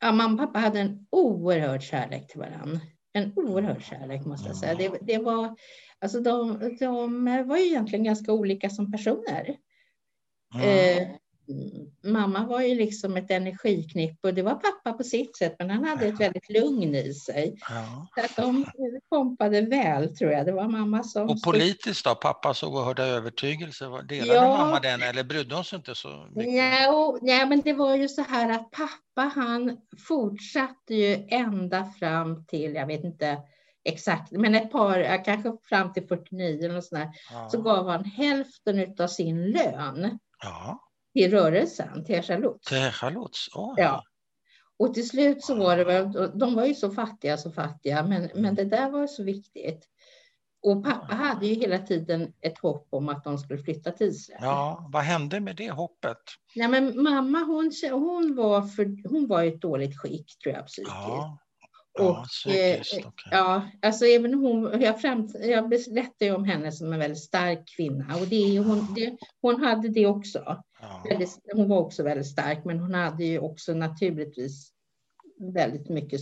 Ja, mamma och pappa hade en oerhörd kärlek till varandra. En oerhörd kärlek måste jag säga. Det, det var, alltså de, de var ju egentligen ganska olika som personer. Mm. Eh, mamma var ju liksom ett energiknipp och det var pappa på sitt sätt, men han hade ett väldigt lugn i sig. Ja. Så att de kompade väl tror jag. Det var mamma som... Och politiskt då, pappas oerhörda övertygelse, delade Ja. mamma den eller brydde hon sig inte så mycket? Nej, och, nej, men det var ju så här att pappa han fortsatte ju ända fram till, jag vet inte exakt, men ett par, ja, kanske fram till 49 eller något sånt där, Ja. så gav han hälften av sin lön ja. Till rörelsen, till Charlotte. Till Charlottes? Oj. Ja. Och till slut så var det väl, de var ju så fattiga, så fattiga, men, men det där var så viktigt. Och pappa hade ju hela tiden ett hopp om att de skulle flytta till Israel. ja, vad hände med det hoppet? Nej, men mamma hon, hon, var för, hon var i ett dåligt skick tror jag psykiskt. Ja, Och, ja psykiskt. eh, okej. Ja, alltså även hon, jag, fram, jag berättar ju om henne som en väldigt stark kvinna och det hon, det, hon hade det också. Ja. Väldigt, hon var också väldigt stark men hon hade ju också naturligtvis väldigt mycket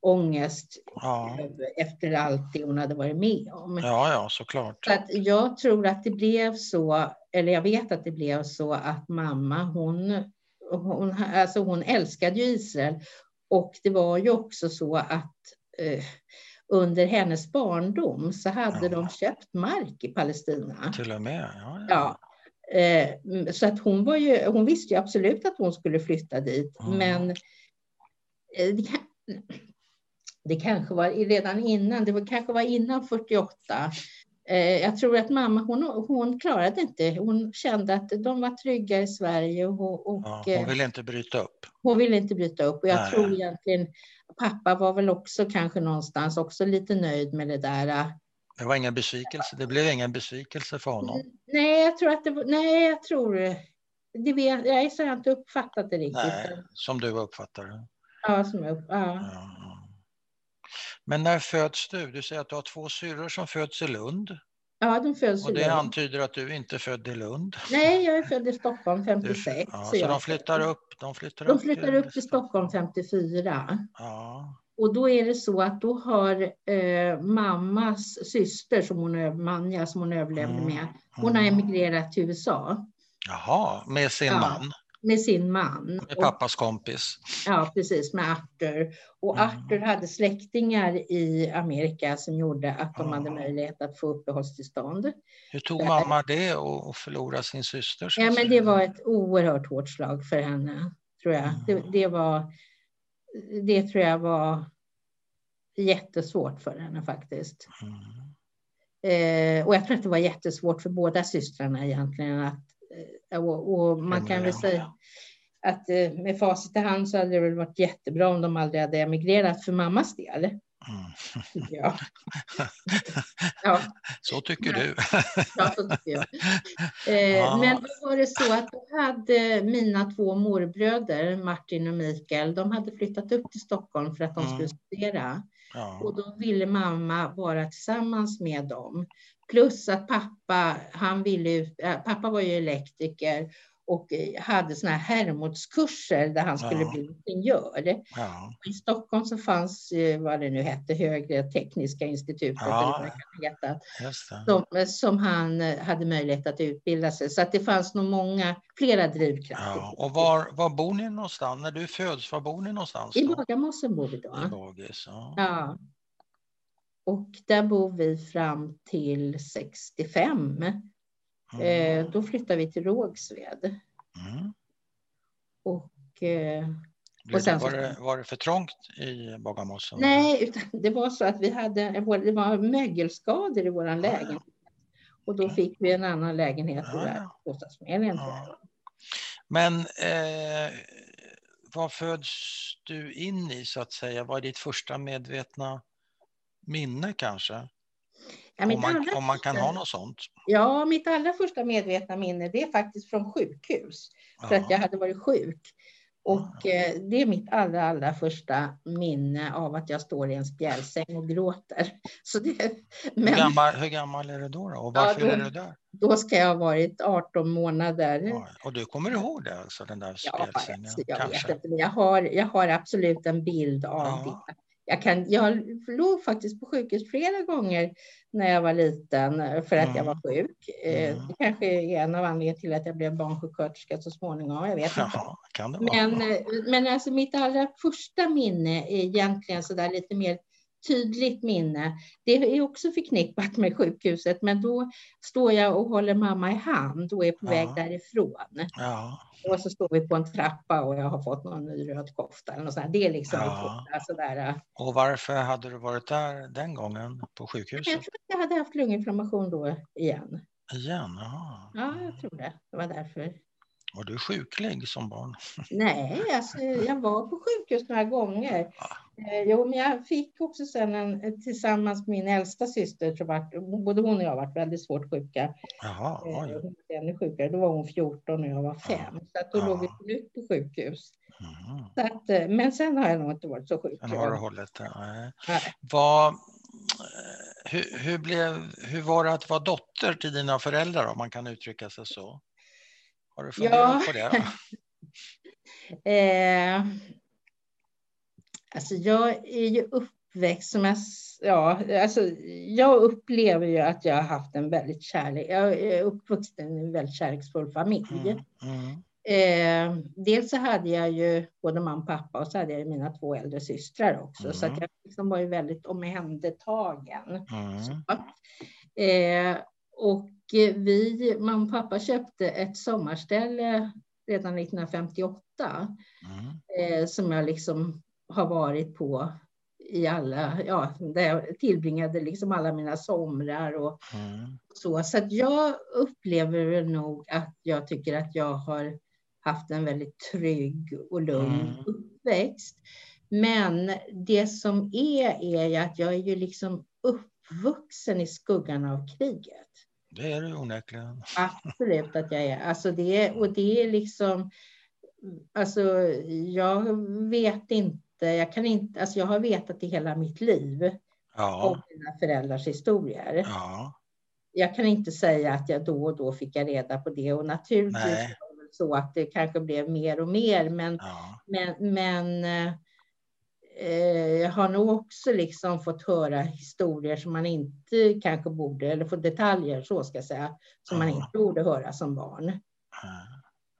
ångest Ja, efter allt det hon hade varit med om. ja, ja såklart. Så att jag tror att det blev så, eller jag vet att det blev så att mamma, hon, hon, alltså hon älskade ju Israel. Och det var ju också så att eh, under hennes barndom så hade Ja. de köpt mark i Palestina. Till och med. Ja, Ja. Eh, så att hon, var ju, hon visste ju absolut att hon skulle flytta dit. Mm. Men eh, det, det kanske var redan innan, det var, kanske var innan 48. Eh, jag tror att mamma, hon, hon klarade inte, hon kände att de var trygga i Sverige och, och Ja, eh, hon vill inte bryta upp. hon ville inte bryta upp. Och jag Nej. tror egentligen, pappa var väl också kanske någonstans också lite nöjd med det där. Det var ingen besvikelse. Det blev ingen besvikelse för honom. Nej, jag tror att det var, nej, jag tror det. Vet, jag så har jag inte uppfattat det riktigt. Nej, som du uppfattar det. Ja, som jag, ja. Ja. Men när föds du? Du säger att du har två syrror som föds i Lund. ja, de föds Och i det Lund. antyder att du inte är född i Lund. Nej, jag är född i Stockholm Du, 56. ja, så så de flyttar upp? De flyttar, De upp flyttar upp till Stockholm 54. Ja, Och då är det så att då har eh, mammas syster, som hon, Manja, som hon överlevde Mm, med, hon har mm. emigrerat till USA Jaha, med sin Ja. man, med sin man. med Och, pappas kompis. ja, precis, med Arthur. Och Mm. Arthur hade släktingar i Amerika som gjorde att de Ja. hade möjlighet att få uppehållstillstånd. Hur tog Där. mamma det och, och förlora sin syster? Ja, men det var ett oerhört hårt slag för henne, tror jag. Det, Mm. det var, det tror jag var jättesvårt för henne faktiskt. Mm. Eh, och jag tror att det var jättesvårt för båda systrarna egentligen. Att, eh, och, och man kan väl säga att eh, med facit i hand så hade det väl varit jättebra om de aldrig hade emigrerat för mammas del. Mm. jag. *laughs* Ja, Så tycker du. ja, så tycker jag. *laughs* Eh, Ja. Men då var det så att då hade mina två morbröder, Martin och Mikael, de hade flyttat upp till Stockholm för att de Mm. skulle studera. Och Ja. då ville mamma vara tillsammans med dem. Plus att pappa, han ville, äh, pappa var ju elektriker och eh, hade såna här Hermodskurser där han skulle Ja. bli ingenjör. Ja. I Stockholm så fanns eh, vad det nu hette, Högre Tekniska Institutet, Ja. eller vad det heta, som, eh, som han hade möjlighet att utbilda sig. Så att det fanns nog många, flera drivkrafter. Ja. Och var, var bor ni någonstans? När du föds, var bor ni någonstans? I Då? Bagarmossen bor vi I då. Bagis. Ja. Ja. Och där bor vi fram till 65. Mm. Eh, då flyttar vi till Rågsved. Mm. Och, eh, Blev sen var, det, var det för trångt i Bagarmossen? nej, utan det var så att vi hade, det var mögelskador i vår lägenhet. Och då fick vi en annan lägenhet i Ja, där ja. bostadsförmedlingen. Ja. Men eh, vad föds du in i så att säga? Vad är ditt första medvetna minne kanske? Ja, Om man, om man kan första- ha något sånt? Ja, mitt allra första medvetna minne det är faktiskt från sjukhus. För att jag hade varit sjuk. Och eh, det är mitt allra, allra första minne av att jag står i en spjälsäng och gråter. *laughs* Så det, hur, men gammal, hur gammal är du då? då? Och Ja, varför då- är du där? då ska jag ha varit 18 månader. Ja, och du kommer ihåg det, alltså, den där Ja, spjälsängen? alltså, jag kanske? vet inte, men jag har, jag har absolut en bild av Ja. det. Jag, kan, jag låg faktiskt på sjukhus flera gånger när jag var liten för att jag Mm. var sjuk. Eh, Mm. Det kanske är en av anledningarna till att jag blev barnsjuksköterska så småningom. Jag vet inte. Jaha, kan det vara? Men, eh, men alltså mitt allra första minne är egentligen så där lite mer tydligt minne. Det är också förknippat med sjukhuset, men då står jag och håller mamma i hand och är på Ja. väg därifrån. Ja, Och så står vi på en trappa och jag har fått någon ny röd kofta eller något sånt. Det är liksom Ja. första sådär. och varför hade du varit där den gången på Jag sjukhuset? tror att jag hade haft lunginflammation då igen. Igen? Jaha. Ja, jag tror det. Det var därför. Var du sjuklig som barn? *laughs* Nej, alltså, jag var på sjukhus några gånger. Ja. Eh, jo, men jag fick också sen en, tillsammans med min äldsta syster, så vart, både hon och jag varit väldigt svårt sjuka. Jaha, Eh, oj. Hon var ännu sjukare. Då var hon 14 och jag var 5. Så att då Ja. låg vi på nytt på sjukhus. Mhm. Så att, eh, men sen har jag nog inte varit så sjuk. Den har du hållit det. Nej. Nej. Vad, eh, hur, hur, blev, hur var det att vara dotter till dina föräldrar om man kan uttrycka sig så? Har du funderat Ja. på det? *laughs* Eh, Alltså jag är ju uppväxt som jag, ja, alltså jag upplever ju att jag har haft en väldigt kärlek, jag är uppvuxen i en väldigt kärleksfull familj. Mm, mm. Eh, dels så hade jag ju både mamma och pappa och så hade jag mina två äldre systrar också. Mm. Så att jag liksom var ju väldigt omhändertagen. Mm. Eh, och vi, mamma och pappa köpte ett sommarställe redan 1958. Mm. Eh, som jag liksom har varit på i alla, ja, där jag tillbringade liksom alla mina somrar och mm. så. Så att jag upplever nog att jag tycker att jag har haft en väldigt trygg och lugn mm. uppväxt. Men det som är, är ju att jag är ju liksom uppvuxen i skuggan av kriget. Det är du onekligen. Absolut att jag är. Alltså det, och det är liksom, alltså jag vet inte, jag kan inte, alltså jag har vetat i hela mitt liv ja. om mina föräldrars historier. Ja. Jag kan inte säga att jag då och då fick jag reda på det och naturligtvis Nej så att det kanske blev mer och mer. Men, ja. men, men eh, jag har nog också liksom fått höra historier som man inte kanske borde, eller få detaljer så ska jag säga, som ja. man inte borde höra som barn.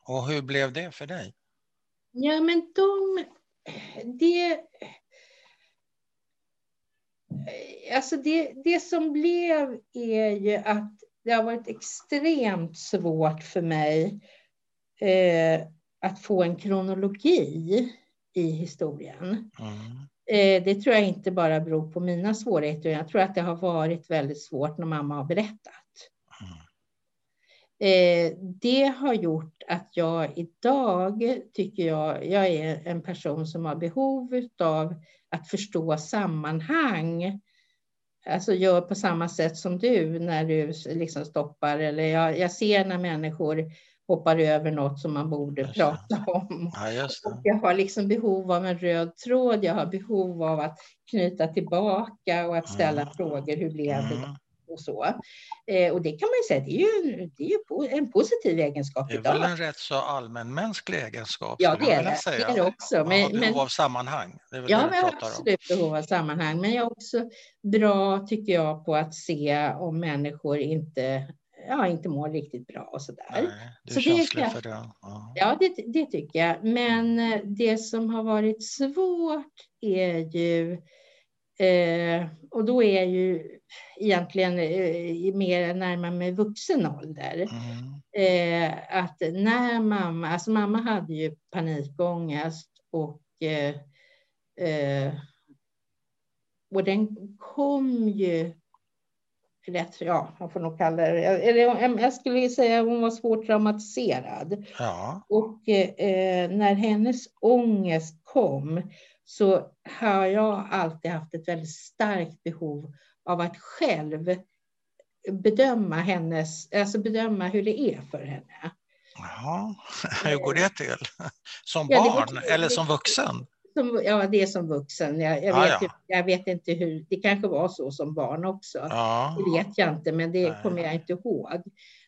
Och hur blev det för dig? Ja, men de, det, alltså det, det som blev är ju att det har varit extremt svårt för mig eh, att få en kronologi i historien. Mm. Eh, det tror jag inte bara beror på mina svårigheter. Jag tror att det har varit väldigt svårt när mamma har berättat. Eh, det har gjort att jag idag tycker jag, jag är en person som har behov av att förstå sammanhang. Alltså gör på samma sätt som du när du liksom stoppar eller jag, jag ser när människor hoppar över något som man borde just prata om. Ja, jag har liksom behov av en röd tråd. Jag har behov av att knyta tillbaka och att ställa mm. frågor. Hur blev det? Och, så. Eh, och det kan man ju säga, det är ju, det är ju en positiv egenskap. Det är väl en rätt så allmänmänsklig egenskap? Ja, det är det. det är det också. Men, behov men, av sammanhang. Det är ja, jag har absolut om. behov av sammanhang. Men jag är också bra, tycker jag, på att se om människor inte ja, inte mår riktigt bra och så där. Nej, du är så det, för det. Ja, ja det, det, tycker jag. Men eh, det som har varit svårt är ju, eh, och då är jag ju egentligen eh, mer närmare med vuxen ålder. Mm. Eh, att när mamma, alltså mamma hade ju panikångest och eh, eh, och den kom ju rätt, ja, man får nog kalla det, eller jag skulle säga att hon var svårt traumatiserad. Ja. Och eh, när hennes ångest kom så har jag alltid haft ett väldigt starkt behov av att själv bedöma hennes, alltså bedöma hur det är för henne. Jaha, *laughs* hur går det till? Som barn ja, det, eller som vuxen? som, ja, det är som vuxen. Jag, jag, vet, ja. jag vet inte hur, det kanske var så som barn också. Ja. Det vet jag inte, men det kommer jag inte ihåg.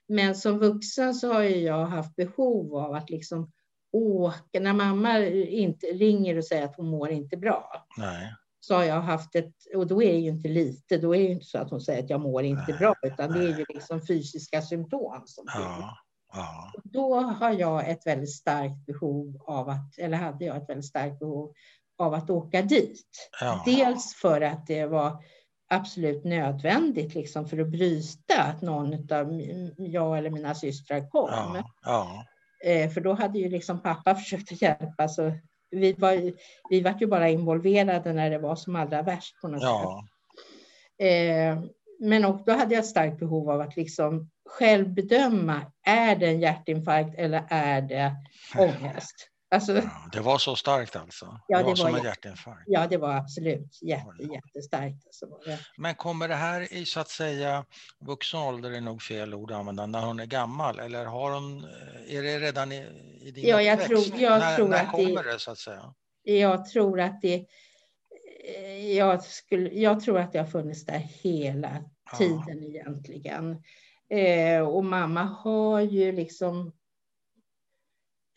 Men som vuxen så har jag haft behov av att liksom åka, när mamma inte ringer och säger att hon mår inte bra. Nej. Så har jag haft ett, och då är det ju inte lite, då är det ju inte så att hon säger att jag mår inte Nej. bra, utan det är ju liksom fysiska symptom som ja. Ja. Då har jag ett väldigt starkt behov av att, eller hade jag ett väldigt starkt behov av att åka dit. Ja. Dels för att det var absolut nödvändigt liksom för att bryta att någon av jag eller mina systrar kom. Ja. Eh, för då hade ju liksom pappa *laughs* försökt hjälpa så vi var, vi var ju bara involverade när det var som allra värst på något ja. sätt. Eh, men och då hade jag ett starkt behov av att liksom själv bedöma, är det en hjärtinfarkt eller är det *laughs* ångest? Alltså, det var så starkt alltså? Ja, det, var, det var som en hjärtinfarkt? Ja, det var absolut jätte, jättestarkt. Alltså. Men kommer det här i så att säga, vuxen ålder är nog fel ord att använda, när hon är gammal eller har hon, är det redan i, i din ja, jag Tror, jag när, tror när kommer det, det så att säga? Jag tror att det jag, skulle, jag tror att det har funnits där hela tiden ja. egentligen. Eh, och mamma har ju liksom...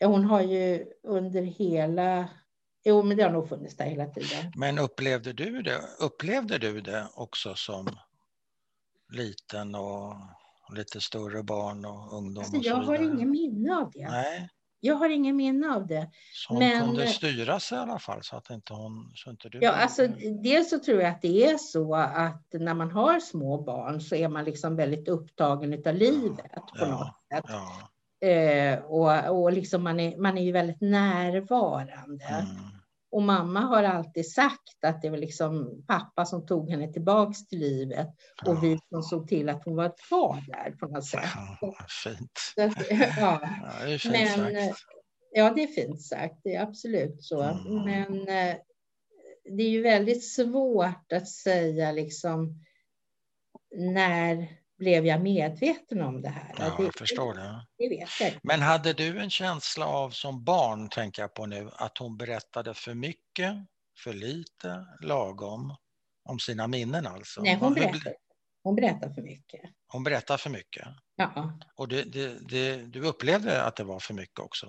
Hon har ju under hela Jo, men det har nog funnits där hela tiden. Men upplevde du det, upplevde du det också som liten och lite större barn och ungdom? Alltså, och jag har ingen minne av det. Nej, Jag har ingen minne av det. så hon Men- kunde styra sig i alla fall så att inte hon... Så inte du Ja, alltså, dels så tror jag att det är så att när man har små barn så är man liksom väldigt upptagen av livet på Ja, något sätt. Ja, Eh, och och liksom man, är, man är ju väldigt närvarande. mm, Och mamma har alltid sagt att det var liksom pappa som tog henne tillbaks till livet och ja. vi som såg till att hon var kvar där på något sätt. Ja, Fint. Så att, *laughs* ja. Ja, det är fint Men, eh, sagt. ja, det är fint sagt. Det är absolut så. Mm. Men eh, det är ju väldigt svårt att säga liksom när blev jag medveten om det här? Ja, det, jag förstår det. Det vet jag. Men hade du en känsla av som barn, tänker jag på nu, att hon berättade för mycket, för lite, lagom om sina minnen alltså? Nej, hon berättar, hon berättar för mycket. Hon berättar för mycket. Ja. Och det, det, du upplevde att det var för mycket också?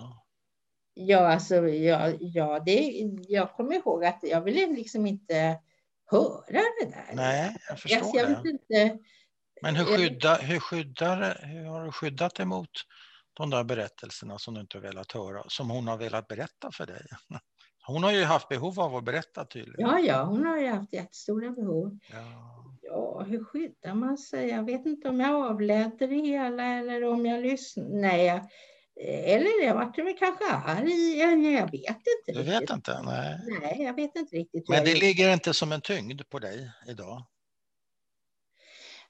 Ja, alltså, ja, ja det, jag kommer ihåg att jag ville liksom inte höra det där. Nej, jag förstår Alltså, jag vet det. inte. Men hur, skydda, hur, skyddar, hur har du skyddat emot de där berättelserna som du inte har velat höra, som hon har velat berätta för dig? *laughs* Hon har ju haft behov av att berätta tydligen. Ja, ja, hon har ju haft jättestora behov. Ja. Ja, hur skyddar man sig? Jag vet inte om jag avledde det hela eller om jag lyssnade. Nej, eller jag vart väl kanske arg. Jag vet inte Du riktigt. vet inte? Nej. Nej, jag vet inte riktigt. Men det ligger inte som en tyngd på dig idag?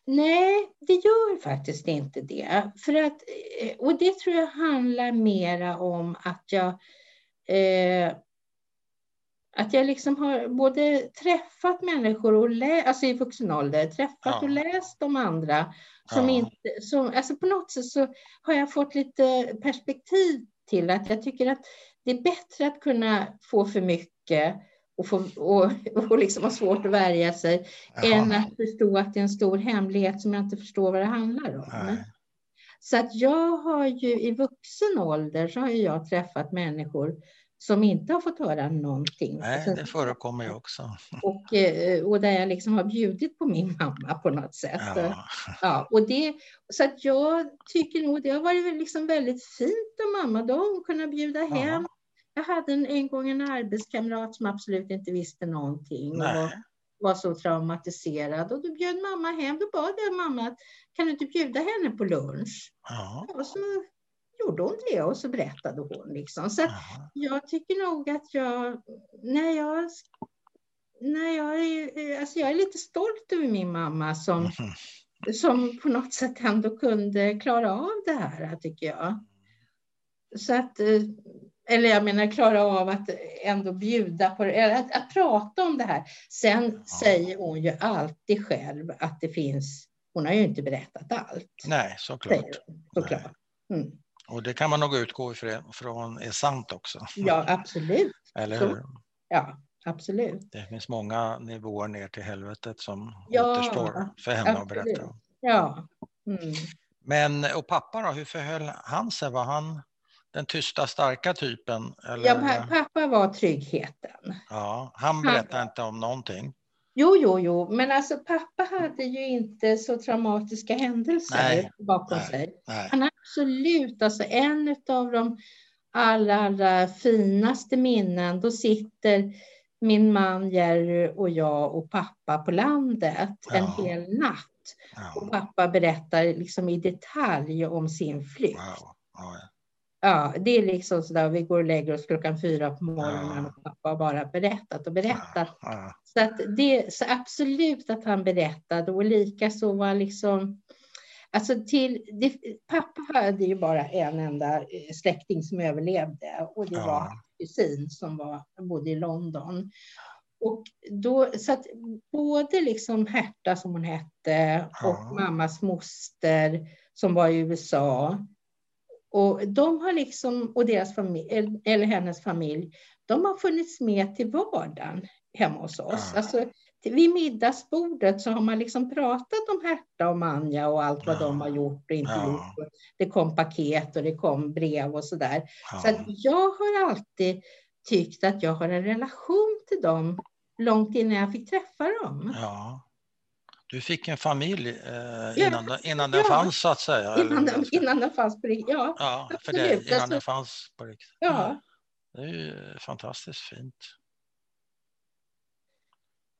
Nej, det gör faktiskt inte det. För att, eh, och det tror jag handlar mera om att jag eh, att jag liksom har både träffat människor och lä- alltså i vuxen ålder, träffat Ja. och läst de andra som Ja. inte, som, alltså på något sätt så har jag fått lite perspektiv till att jag tycker att det är bättre att kunna få för mycket och, få, och, och liksom ha svårt att värja sig än Jaha. att förstå att det är en stor hemlighet som jag inte förstår vad det handlar om. Nej. Så att jag har ju i vuxen ålder så har jag träffat människor som inte har fått höra någonting. Nej, det förekommer ju också. och, eh, och där jag liksom har bjudit på min mamma på något sätt. Ja. Ja, och det, så att jag tycker nog det har varit liksom väldigt fint av mamma. Då har hon kunnat bjuda hem. Jag hade en, en gång en arbetskamrat som absolut inte visste någonting. Och var, Nej. så traumatiserad. Och då bjöd mamma hem. Då bad jag mamma att kan du inte bjuda henne på lunch? Ja. Och så gjorde hon det och så berättade hon. Liksom. Så Jaha. jag tycker nog att jag, när jag, när jag, är, alltså jag är lite stolt över min mamma som, Mhm. som på något sätt ändå kunde klara av det här, tycker jag. Så att, eh, eller jag menar klara av att ändå bjuda på det, att, att prata om det här. Sen säger hon ju alltid själv att det finns, hon har ju inte berättat allt. Nej, såklart. Såklart. Mm. Och det kan man nog utgå ifrån från är sant också. Ja, absolut. Eller så. hur? Ja, absolut. Det finns många nivåer ner till helvetet som Ja, återstår för henne att absolut. berätta om. Ja. Mm. Men och pappa då, hur förhöll han sig? Var han den tysta starka typen? Eller? Ja, pa- pappa var tryggheten. Ja, han berättade inte om någonting. Jo, jo, jo, men alltså pappa hade ju inte så traumatiska händelser Nej, bakom nej. sig. Nej. Han har absolut, alltså en av de allra, allra finaste minnen, då sitter min man Jerry och jag och pappa på landet en Ja. hel natt. Och Ja, pappa berättar liksom i detalj om sin flykt. wow. Ja, Ja, det är liksom sådär, vi går och lägger oss klockan fyra på morgonen och pappa har bara berättat och berättat. Så, att det, så absolut att han berättade och likaså var liksom Alltså till, det, pappa hade ju bara en enda eh, släkting som överlevde och det var kusin som var, bodde i London. Och då, så att både liksom Herta som hon hette och mammas moster som var i USA och de har liksom, och deras familj, eller hennes familj, de har funnits med till vardagen hemma hos oss. Ja. Alltså, vid middagsbordet så har man liksom pratat om Herta och Manja och allt vad Ja. de har gjort och inte Ja. gjort. Och Det kom paket och det kom brev och sådär. Så att ja. jag har alltid tyckt att jag har en relation till dem långt innan jag fick träffa dem. Ja. Du fick en familj eh, innan, ja, innan den ja. fanns så att säga? Innan, den, innan den fanns på riktigt, ja. Ja, för det, innan alltså, den fanns på riktigt. Ja. Det är ju fantastiskt fint.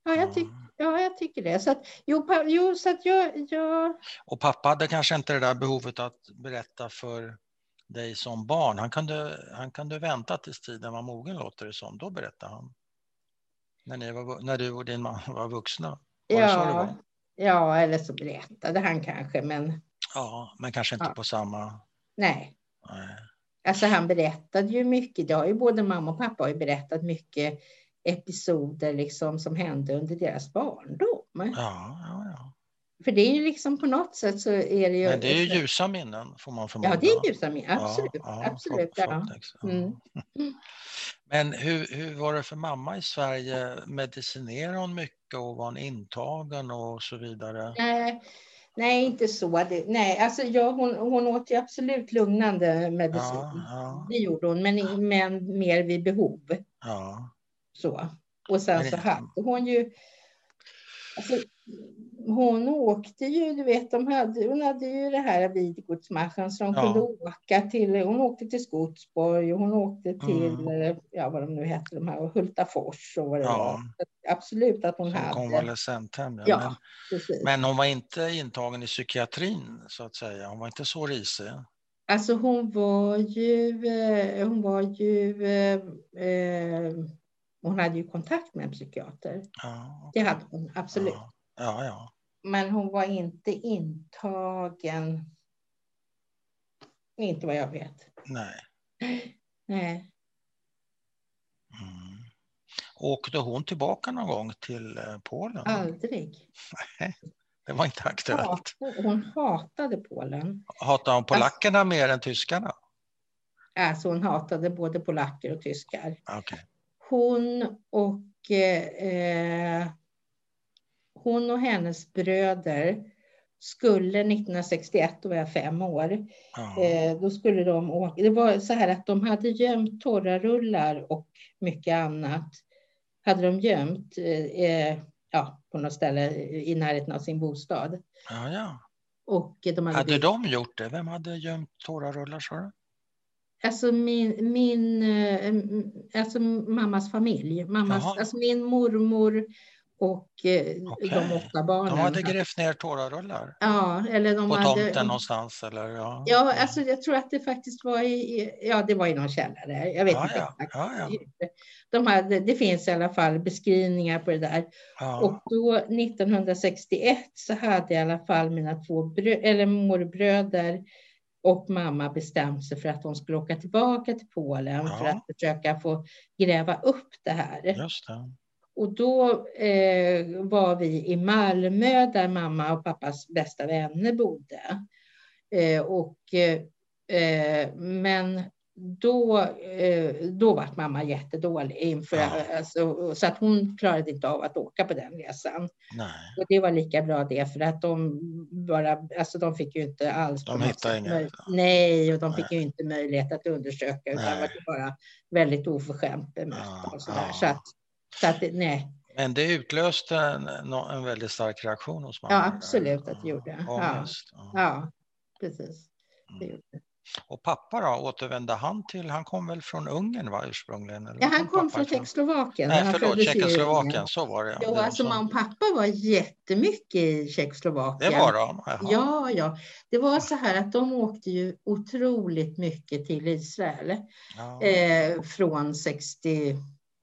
Ja, jag, tyck, ja, jag tycker det. Så att, jo, jo, så att jag, jag... Och pappa hade kanske inte det där behovet att berätta för dig som barn. Han kunde, han kunde vänta tills tiden var mogen, låter det som. Då berättade han. När, ni var, när du och din man var vuxna. Var ja, var? Ja, eller så berättade han kanske, men... Ja, men kanske inte ja. på samma... Nej. Nej. Alltså han berättade ju mycket. Det har ju både mamma och pappa har ju berättat mycket episoder liksom som hände under deras barndom. Ja, ja, ja. För det är ju liksom på något sätt så är det ju... Men det är ju ljusa minnen får man förmoda. Ja, det är ljusa minnen, absolut. Ja, ja, absolut ja. Mm. Men hur, hur var det för mamma i Sverige? Medicinerade hon mycket och var hon intagen och så vidare? Nej, nej inte så. Det, nej, alltså ja, hon, hon åt ju absolut lugnande medicin. Det gjorde hon, men, men mer vid behov. Ja. Så. Och sen så hade hon ju... Alltså, hon åkte ju, du vet, de hade, hon hade ju det här Vidgodsmarschen så de ja. kunde åka till, hon åkte till Skotsborg och hon åkte till, mm. ja vad de nu hette, de här, Hultafors och vad det ja. var. Absolut att hon Som hade. konvalescenthem, ja. men, men hon var inte intagen i psykiatrin så att säga, hon var inte så risig. Alltså hon var ju, eh, hon var ju eh, eh, hon hade ju kontakt med en psykiater. Ja, okay. Det hade hon, absolut. Ja, ja, ja. Men hon var inte intagen. Inte vad jag vet. Nej. Nej. Mm. Åkte hon tillbaka någon gång till eh, Polen? Aldrig. Nej, det var inte aktuellt. Hon hatade Polen. Hatade hon polackerna alltså, mer än tyskarna? Alltså hon hatade både polacker och tyskar. Okay hon och eh, hon och hennes bröder skulle 1961, då var jag fem år, eh, då skulle de åka. Det var så här att de hade gömt torrarullar och mycket annat. Hade de gömt eh, ja, på något ställe i närheten av sin bostad. Ja, ja. Och de hade, hade de gjort det? Vem hade gömt torrarullar, sa du? Alltså min, min eh, alltså mammas familj. Mammas, alltså min mormor och eh, okay. de åtta barnen. De hade grävt ner tårarullar? Ja, eller de På hade, tomten någonstans? Eller, ja. ja, alltså jag tror att det faktiskt var i, ja, det var i någon källare. Jag vet ja, inte ja. Ja, ja. De hade, det finns i alla fall beskrivningar på det där. Ja. Och då 1961 så hade i alla fall mina två brö, eller morbröder och mamma bestämde sig för att hon skulle åka tillbaka till Polen för att försöka få gräva upp det här. Just det. Och då eh, var vi i Malmö där mamma och pappas bästa vänner bodde. Eh, och, eh, men då, eh, då var mamma jättedålig inför, ja. alltså, så att hon klarade inte av att åka på den resan. Nej. Och det var lika bra det för att de bara, alltså de fick ju inte alls. De hittade inget. Nej, och de fick ju inte möjlighet att undersöka utan nej. var bara väldigt oförskämt bemött ja, och sådär. Ja. Så att, så att, nej. Men det utlöste en, en väldigt stark reaktion hos mamma? Ja, absolut att det gjorde. Ja, ja. precis. Det gjorde. Och pappa då, återvände han till, han kom väl från Ungern va, ursprungligen? Eller? Ja, han kom från Tjeckoslovakien. Nej, förlåt, Tjeckoslovakien, så var det. Jo, det alltså mamma och pappa var jättemycket i Tjeckoslovakien. Det var de? Jaha. Ja, ja. Det var så här att de åkte ju otroligt mycket till Israel. Ja. Eh, från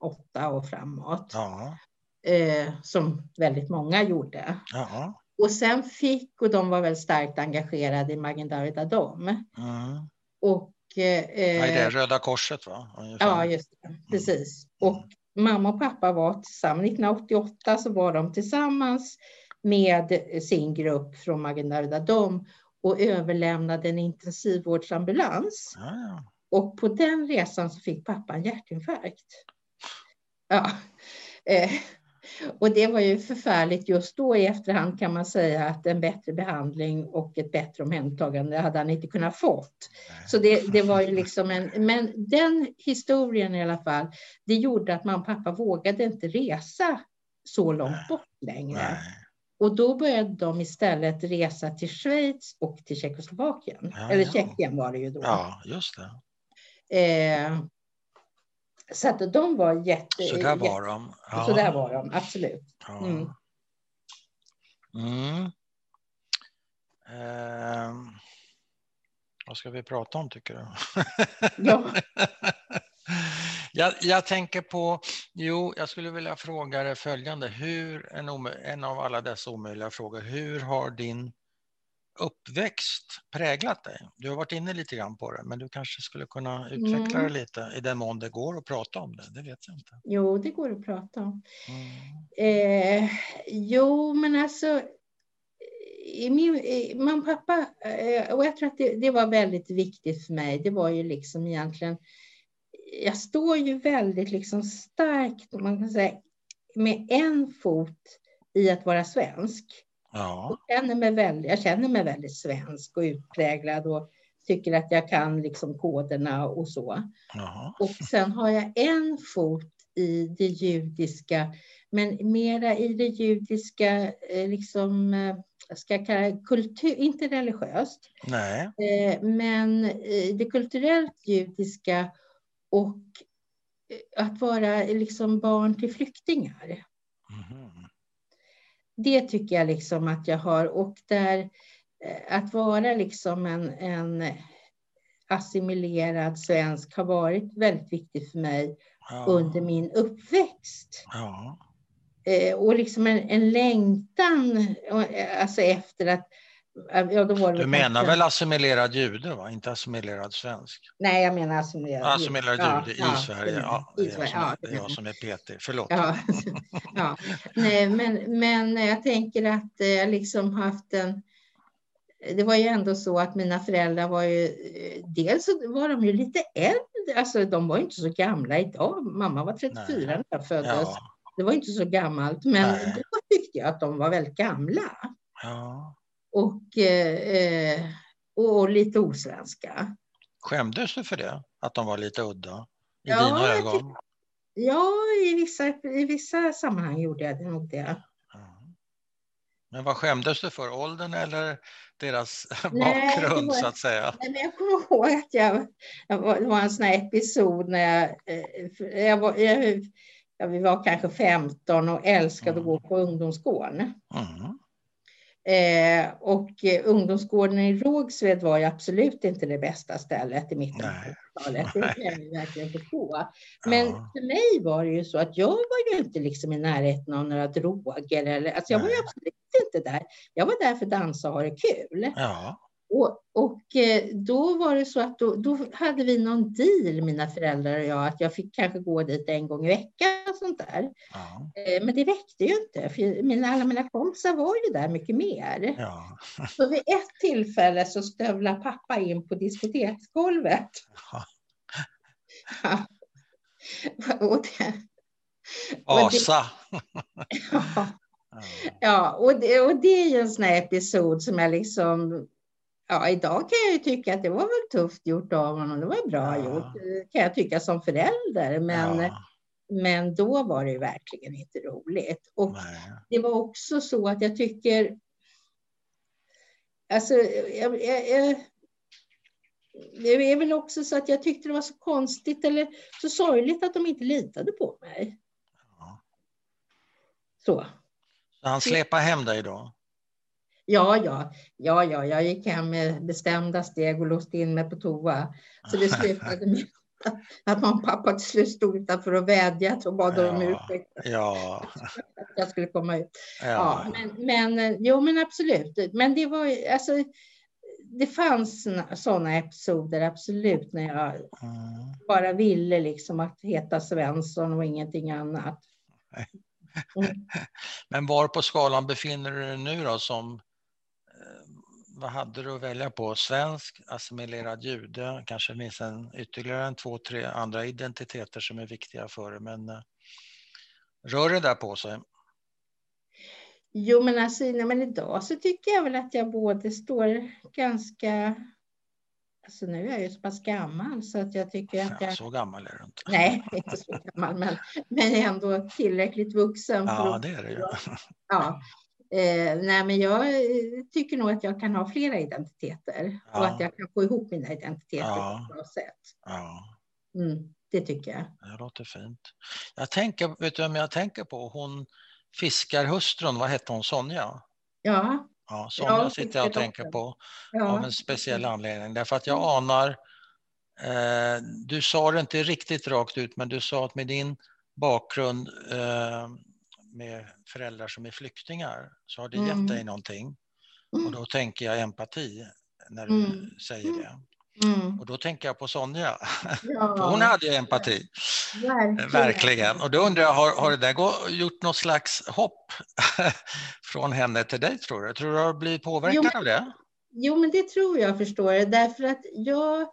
68 och framåt. Ja. Eh, som väldigt många gjorde. Ja. Och sen fick, och de var väl starkt engagerade i Magen David Adom. Mm. Och, eh, det är Röda Korset va? Ungefär. Ja, just det. Precis. Mm. Och mamma och pappa var tillsammans, 1988 så var de tillsammans med sin grupp från Magen David Adom och överlämnade en intensivvårdsambulans. Ja, ja. Och på den resan så fick pappa en hjärtinfarkt. Ja. Eh, Och det var ju förfärligt just då i efterhand kan man säga att en bättre behandling och ett bättre omhändertagande hade han inte kunnat fått. Så det, det var ju liksom en, men den historien i alla fall, det gjorde att mamma och pappa vågade inte resa så långt bort längre. Och då började de istället resa till Schweiz och till Tjeckoslovakien. Ja, Eller Tjeckien var det ju då. Ja, just det. Eh, så att de var jätte... Så där var de. Ja. Så där var de, absolut. Ja. Mm. Mm. Eh, vad ska vi prata om tycker du? Ja. *laughs* jag, jag, tänker på, jo, jag skulle vilja fråga dig följande. Hur, en, en av alla dessa omöjliga frågor, hur har din uppväxt präglat dig? Du har varit inne lite grann på det, men du kanske skulle kunna utveckla mm. det lite i den mån det går att prata om det. Det vet jag inte. Jo, det går att prata om. Mm. Eh, jo, men alltså i min, och pappa, eh, och jag tror att det, det, var väldigt viktigt för mig. Det var ju liksom egentligen, jag står ju väldigt liksom starkt, man kan säga, med en fot i att vara svensk. Ja. Jag, känner mig väldigt, jag känner mig väldigt svensk och utpräglad och tycker att jag kan liksom koderna och så. Jaha. Och sen har jag en fot i det judiska, men mera i det judiska, eh, liksom, eh, ska jag kalla kultur, inte religiöst, Nej. Eh, men det kulturellt judiska och att vara liksom barn till flyktingar. Mm det tycker jag liksom att jag har. Och där eh, att vara liksom en, en assimilerad svensk har varit väldigt viktigt för mig ja. under min uppväxt. Ja. Eh, och liksom en, en längtan eh, alltså efter att Ja, var det du menar väl assimilerad jude, va? inte assimilerad svensk? Nej, jag menar assimilerad, assimilerad jude i ja, Sverige. Ja, det, är jag som, ja, är jag som är PT. Förlåt. Ja, *laughs* ja. Nej, men, men jag tänker att jag liksom haft en... Det var ju ändå så att mina föräldrar var ju... Dels var de ju lite äldre, alltså de var inte så gamla idag. Mamma var 34 Nej. när jag föddes. Det var inte så gammalt, men Nej. då tyckte jag att de var väldigt gamla. Ja och, eh, och lite osvenska. Skämdes du för det? Att de var lite udda i ja, dina ögon? Ja, i vissa, i vissa sammanhang gjorde jag nog det. Men vad skämdes du för? Åldern eller deras *laughs* nej, bakgrund var, så att säga? Nej, men jag kommer ihåg att jag, jag var, det var en sån här episod när jag, eh, jag, var, jag, ja, vi var kanske 15 och älskade mm. att gå på ungdomsgården. Mm. Eh, och eh, ungdomsgården i Rågsved var ju absolut inte det bästa stället i mitten av 70-talet. Det kan jag verkligen förstå. Men ja. för mig var det ju så att jag var ju inte liksom i närheten av några droger. Eller, alltså jag Nej. var ju absolut inte där. Jag var där för att dansa och ha det kul. Ja. Och, och eh, då var det så att då, då, hade vi någon deal, mina föräldrar och jag, att jag fick kanske gå dit en gång i veckan. Och sånt där. Ja. Eh, men det räckte ju inte, för mina, alla mina kompisar var ju där mycket mer. Ja. *laughs* Så vid ett tillfälle så stövlade pappa in på diskoteksgolvet. Ja. ja. *laughs* Och det, Asa! *laughs* ja. ja, och det, och det är ju en sån här episod som jag liksom Ja, idag kan jag ju tycka att det var väl tufft gjort av honom. Det var bra ja. gjort, kan jag tycka som förälder. Men, ja. men då var det verkligen inte roligt. Och Nej. det var också så att jag tycker... Alltså, jag, jag, jag, det är väl också så att jag tyckte det var så konstigt eller så sorgligt att de inte litade på mig. Ja. Så. Så han släpade hem dig då? Ja, ja, ja, ja, jag gick hem med bestämda steg och låste in mig på toa. Så det slutade med *laughs* att mamma och pappa till slut stod utanför och vädjade och bad ja, om ursäkt. Ja. Att *laughs* jag skulle komma ut. Ja. ja. men, men, jo, men absolut. Men det var alltså, det fanns sådana episoder, absolut, när jag mm. bara ville liksom att heta Svensson och ingenting annat. Mm. *laughs* Men var på skalan befinner du dig nu då som vad hade du att välja på? Svensk, assimilerad jude, kanske finns en, ytterligare en två, tre andra identiteter som är viktiga för dig. Men uh, rör det där på sig? Jo, men alltså, nej, men idag så tycker jag väl att jag både står ganska... Alltså nu är jag ju så pass gammal så att jag tycker att jag... så gammal är du inte. Nej, inte så gammal, men, men ändå tillräckligt vuxen. Ja, det är det ju. Ja. Eh, nej, men jag tycker nog att jag kan ha flera identiteter ja. och att jag kan få ihop mina identiteter ja. på ett bra sätt. Ja. Mm, det tycker jag. Det låter fint. Jag tänker, vet du vem jag tänker på? Hon fiskarhustrun, vad hette hon, Sonja? Ja. Ja, Sonja ja, sitter jag och tänker på ja. av en speciell anledning. Därför att jag anar, eh, du sa det inte riktigt rakt ut, men du sa att med din bakgrund eh, med föräldrar som är flyktingar så har det mm. gett dig någonting. Och då tänker jag empati när du mm. säger det. Mm. Och då tänker jag på Sonja, ja. *laughs* hon hade ju empati. Verkligen. Verkligen. Och då undrar jag, har, har det där gjort något slags hopp *laughs* från henne till dig tror du? Tror du har blivit påverkad jo, av det? Jo, men det tror jag förstår jag, därför att jag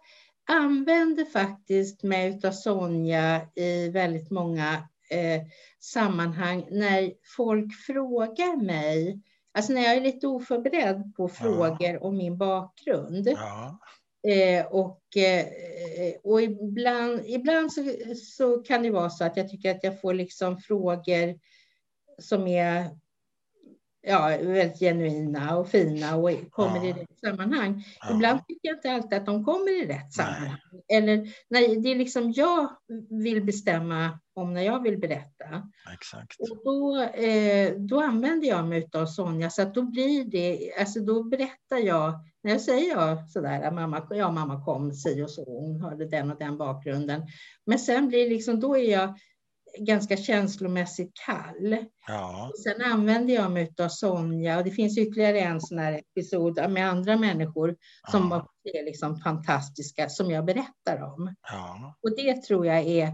använder faktiskt mig av Sonja i väldigt många eh, sammanhang när folk frågar mig, alltså när jag är lite oförberedd på frågor ja. om min bakgrund. Ja. Eh, och, eh, och ibland, ibland så, så kan det vara så att jag tycker att jag får liksom frågor som är ja, väldigt genuina och fina och kommer ja. i rätt sammanhang. Ja. Ibland tycker jag inte alltid att de kommer i rätt sammanhang. Nej. Eller nej, det är liksom jag vill bestämma om när jag vill berätta. Exakt. Och då, eh, då använder jag mig av Sonja, så att då blir det, alltså då berättar jag, när jag säger jag sådär, mamma, ja mamma kom si och så, hon hörde den och den bakgrunden. Men sen blir liksom, då är jag ganska känslomässigt kall. Ja. Sen använder jag mig av Sonja och det finns ytterligare en sån här episod med andra människor som ja. är liksom fantastiska som jag berättar om. Ja. Och det tror jag är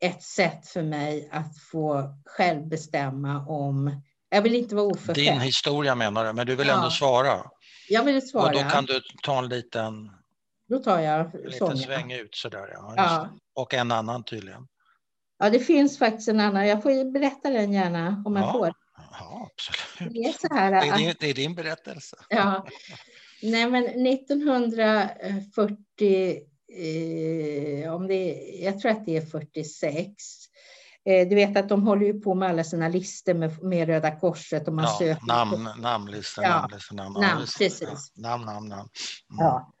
ett sätt för mig att få själv bestämma om jag vill inte vara oförskämd. Din historia menar du, men du vill ja. ändå svara? Jag vill svara. Och då kan du ta en liten, då tar jag en liten sväng ut sådär. Ja, ja. Och en annan tydligen. Ja, det finns faktiskt en annan. Jag får berätta den gärna om jag ja, får. Ja, absolut. Det är, så här det, är din, det är din berättelse. Ja. Nej, men 1940, eh, om det jag tror att det är 46. Eh, du vet att de håller ju på med alla sina listor med, med Röda Korset. Och man ja, söker namn, namnlistor, ja, namnlistor, namn. namn, precis. Namn, namn, namn. Mm. Ja.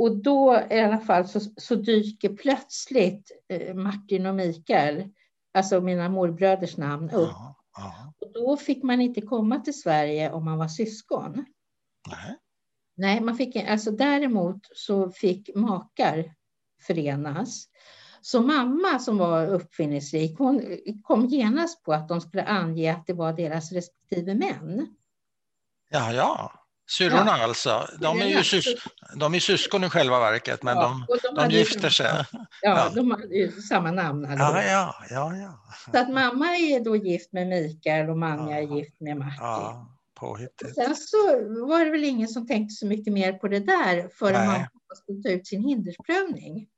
Och då i alla fall så, så dyker plötsligt eh, Martin och Mikael, alltså mina morbröders namn, upp. Ja, ja. Och då fick man inte komma till Sverige om man var syskon. Nej. Nej, man fick, alltså däremot så fick makar förenas. Så mamma som var uppfinningsrik, hon kom genast på att de skulle ange att det var deras respektive män. Ja, ja. Syrrorna ja. alltså, de är ju sys de är syskon i själva verket, men ja, de, de, de gifter sig. *laughs* Ja, ja, de har ju samma namn. Ja, ja, ja, ja. Så att mamma är då gift med Mikael och Manja är gift med Martin. Ja, påhittigt. Sen så var det väl ingen som tänkte så mycket mer på det där förrän mamma skulle ta ut sin hindersprövning.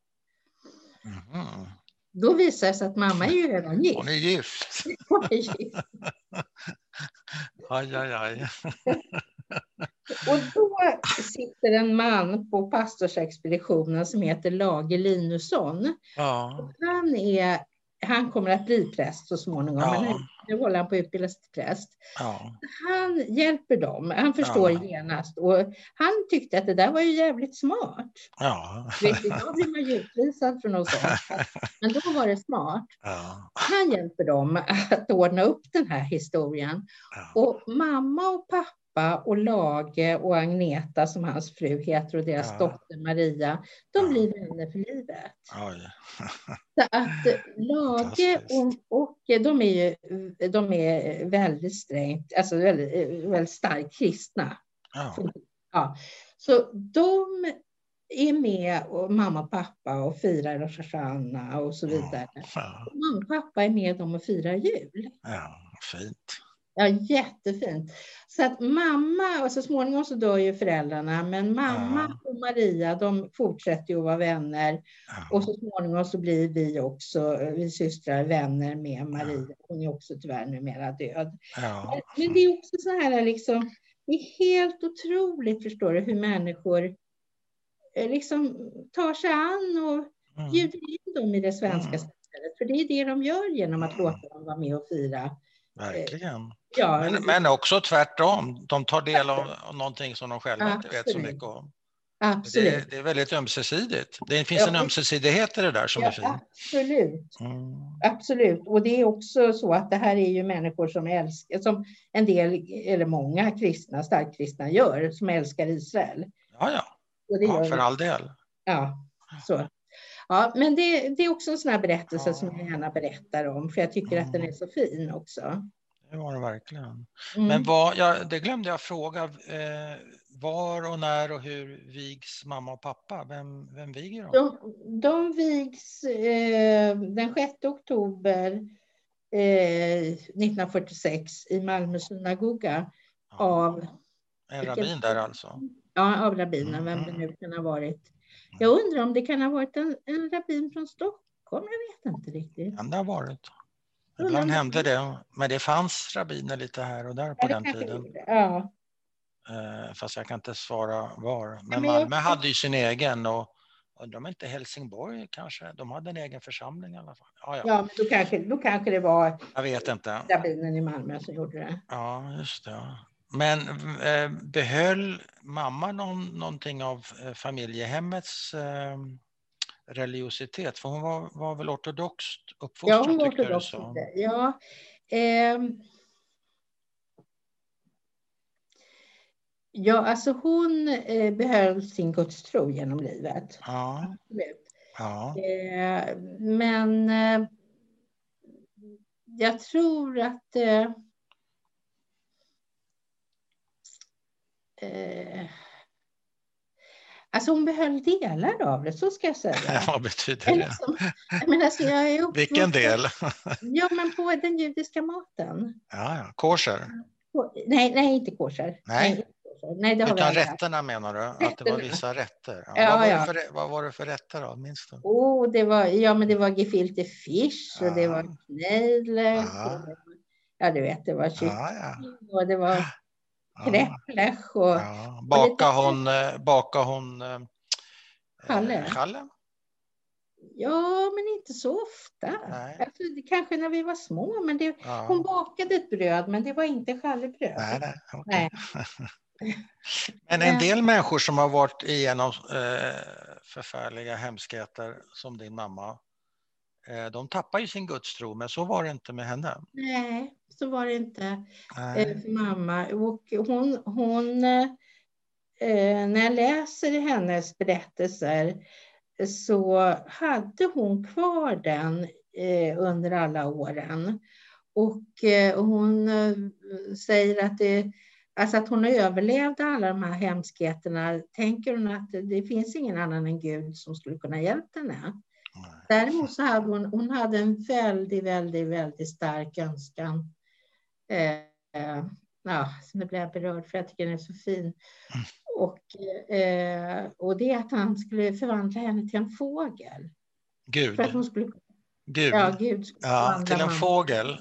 Mm. Då visade det sig att mamma är ju redan gift. Hon är gift. Hon är gift. *laughs* aj, aj, aj. *laughs* Och då sitter en man på pastorsexpeditionen som heter Lage Linusson. Ja. Han, är, han kommer att bli präst så småningom, ja. men nu håller han på att utbildas till präst. Ja. Han hjälper dem, han förstår ja. genast. Och han tyckte att det där var ju jävligt smart. Ja. Idag blir man ju utvisad för något sånt. Men då var det smart. Ja. Han hjälper dem att ordna upp den här historien. Och mamma och pappa pappa och Lage och Agneta som hans fru heter och deras ja. dotter Maria, de ja. blir vänner för livet. Oj. Så att Lage och, och de är ju de är väldigt strängt, alltså väldigt, väldigt starkt kristna. Ja. ja. Så de är med och mamma och pappa och firar Rosh och så vidare. Ja. Mamma och pappa är med dem och firar jul. Ja, fint. Ja, jättefint. Så att mamma, och så småningom så dör ju föräldrarna, men mamma ja. och Maria de fortsätter ju att vara vänner. Ja. Och så småningom så blir vi också, vi systrar, vänner med Maria. Hon är också tyvärr numera död. Ja. Men det är också så här liksom, det är helt otroligt förstår du, hur människor eh, liksom tar sig an och mm. bjuder in dem i det svenska mm. samhället. För det är det de gör genom att mm. låta dem vara med och fira Verkligen. Ja, men, men också tvärtom. De tar del av, av någonting som de själva Absolut. inte vet så mycket om. Absolut. Det, det, är väldigt ömsesidigt. Det finns ja, en ömsesidighet i det där som ja, är fin. Absolut. Mm. absolut. Och det är också så att det här är ju människor som älskar, som en del, eller många kristna, starkt kristna gör, som älskar Israel. Ja, ja. ja för all del. Ja, så. Ja, men det, det är också en sån här berättelse som jag gärna berättar om, för jag tycker mm. att den är så fin också. Det var det verkligen. Mm. Men vad, ja, det glömde jag fråga. Eh, var och när och hur vigs mamma och pappa? Vem, vem viger dem? De, de vigs eh, den 6 oktober eh, 1946 i Malmö synagoga ja. av... En rabbin där alltså? Ja, av rabbinen, vem det mm. nu kan ha varit. Jag undrar om det kan ha varit en, en rabbin från Stockholm. Jag vet inte riktigt. Kan det ha varit. Ibland hände det, men det fanns rabbiner lite här och där på den tiden. Ja. Eh, fast jag kan inte svara var. Men Malmö hade ju sin egen och undrar om inte Helsingborg kanske, de hade en egen församling i alla fall. Ja, ja. ja men då kanske, då kanske det var jag vet inte. rabbinen i Malmö som gjorde det. Ja, just det. Men eh, behöll mamma någon, någonting av eh, familjehemmets eh, religiositet? För hon var, var väl ortodoxt uppfostrad? Ja, hon var ortodox. Ja, eh, ja, alltså hon eh, behöll sin gudstro genom livet. Ja. ja. Eh, men eh, jag tror att eh, eh, Alltså hon behöll delar av det, så ska jag säga. *laughs* Vad betyder det? Som, men alltså jag är *laughs* Vilken del? *laughs* ja, men på den judiska maten. Ja, ja. Kosher? Nej, nej, inte kosher. Nej. nej. Nej, det har Utan rätterna menar du? Rätterna. Att det var vissa rätter? Ja, ja, vad, var ja. för, vad, var det för, rätter då? Minns du? Oh, det var, ja, men det var gefilte fish och det var knädler. Ja. ja, du vet, det var kyckling och det var Kräplech och... Ja. Bakar hon, eh, baka hon eh, challe? challe? Ja, men inte så ofta. Alltså, kanske när vi var små. Men det, ja. Hon bakade ett bröd, men det var inte challebröd. Nej, nej, okay. nej. *laughs* men en del människor som har varit igenom eh, förfärliga hemskheter, som din mamma, eh, de tappar ju sin gudstro, men så var det inte med henne. Nej, så var det inte eh, för mamma. Och hon, hon eh, när jag läser hennes berättelser så hade hon kvar den eh, under alla åren. Och eh, hon eh, säger att, det, alltså att hon överlevde alla de här hemskheterna. Tänker hon att det finns ingen annan än Gud som skulle kunna hjälpa henne. Däremot så hade hon, hon hade en väldigt, väldigt, väldigt stark önskan Eh, ja, nu blir jag berörd för jag tycker den är så fin. Mm. Och, eh, och det är att han skulle förvandla henne till en fågel. Gud? För att hon skulle, Gud? Ja, Gud ja till en fågel?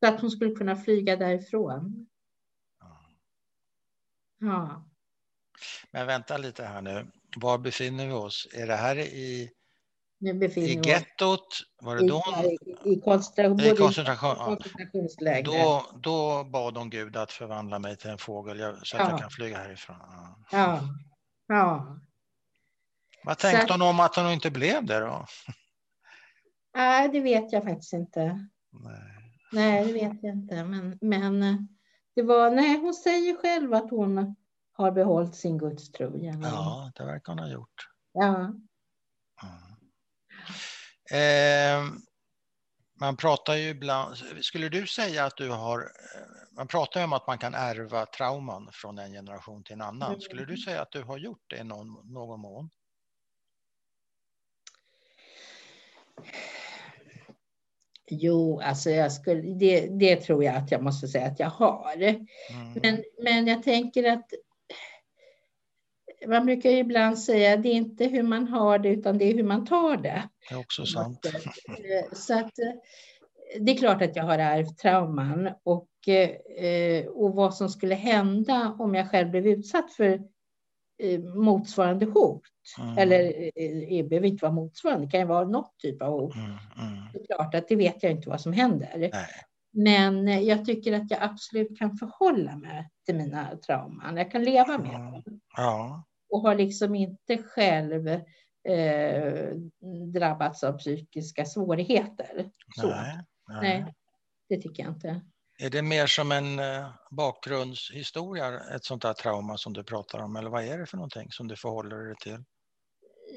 Så att hon skulle kunna flyga därifrån. Ja. Men vänta lite här nu. Var befinner vi oss? Är det här i I gettot, var det då? I, i, koncentration, i koncentration, koncentrationsläger. Då, då bad hon Gud att förvandla mig till en fågel så att ja. jag kan flyga härifrån. Ja. ja. Vad tänkte så... hon om att hon inte blev det då? Nej, det vet jag faktiskt inte. Nej, nej det vet jag inte. Men, men det var, nej, hon säger själv att hon har behållit sin gudstro. Ja, det verkar hon ha gjort. Ja. Eh, man pratar ju ibland, skulle du säga att du har, eh, man pratar ju om att man kan ärva trauman från en generation till en annan. Mm. Skulle du säga att du har gjort det i någon, någon mån? Jo, alltså jag skulle, det, det tror jag att jag måste säga att jag har. Mm. Men, men jag tänker att man brukar ibland säga det är inte hur man har det utan det är hur man tar det. Det är också sant. Eh, så att, eh, det är klart att jag har ärvt trauman och, eh, och vad som skulle hända om jag själv blev utsatt för motsvarande hot. Mm. Eller det behöver inte vara motsvarande, det kan ju vara något typ av hot. Mm. Mm. Det är klart att det vet jag inte vad som händer. Nej. Men jag tycker att jag absolut kan förhålla mig till mina trauman. Jag kan leva med dem. Ja. Och har liksom inte själv eh, drabbats av psykiska svårigheter. Så. Nej, nej. nej, det tycker jag inte. Är det mer som en eh, bakgrundshistoria, ett sånt där trauma som du pratar om, eller vad är det för någonting som du förhåller dig till?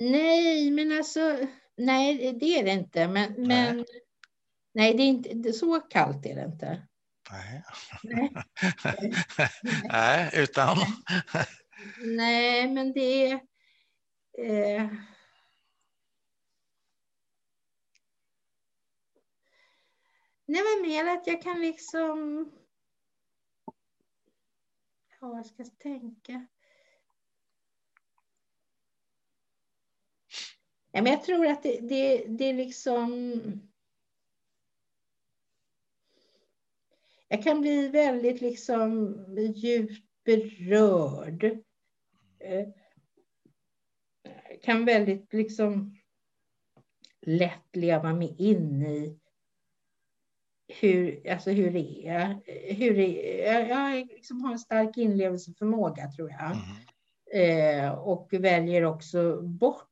Nej, men alltså, nej, det är det inte. Men, men nej, det är inte så kallt är det inte. Nej, nej. *laughs* nej utan? nej, men det är... Eh, Nej, men mer att jag kan liksom... Ja, jag ska tänka. Ja, men jag tror att det, det, det är liksom... Jag kan bli väldigt liksom djupt berörd. Eh, kan väldigt liksom lätt leva mig in i hur, alltså hur det är. Hur det är. Jag liksom har en stark inlevelseförmåga tror jag. Mm. Eh, och väljer också bort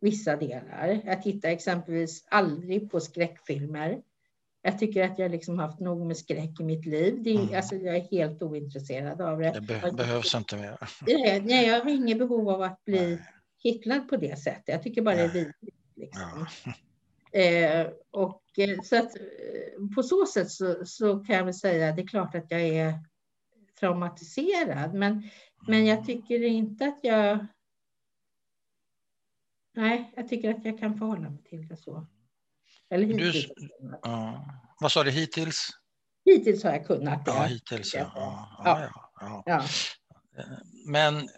vissa delar. Jag tittar exempelvis aldrig på skräckfilmer. Jag tycker att jag liksom haft nog med skräck i mitt liv. Det mm. alltså, jag är helt ointresserad av det. Det be behövs inte mer. *laughs* Nej, jag har inget behov av att bli kittlad på det sättet. Jag tycker bara Nej. det är vidrigt. Liksom. Ja. *laughs* Eh, och Eh, så att eh, på så sätt så, så kan jag väl säga att det är klart att jag är traumatiserad, men, men jag tycker inte att jag... Nej, jag tycker att jag kan förhålla mig till det så. Eller hittills. Du, uh, vad sa du, hittills? Hittills har jag kunnat det. Ja, hittills ja. Ja, ja. ja. ja. Eh, men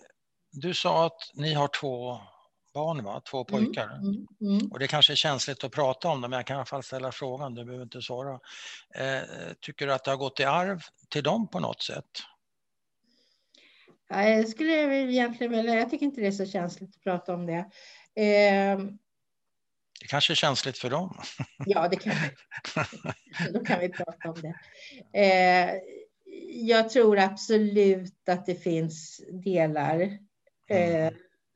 du sa att ni har två barn, va? två mm, pojkar. Mm, mm, och det kanske är känsligt att prata om det, men jag kan i alla fall ställa frågan, du behöver inte svara. Eh, tycker du att det har gått i arv till dem på något sätt? Ja, jag skulle egentligen vilja, jag tycker inte det är så känsligt att prata om det. Eh, det kanske är känsligt för dem. Ja, det kan vi. *laughs* Då kan vi prata om det. Eh, jag tror absolut att det finns delar eh, mm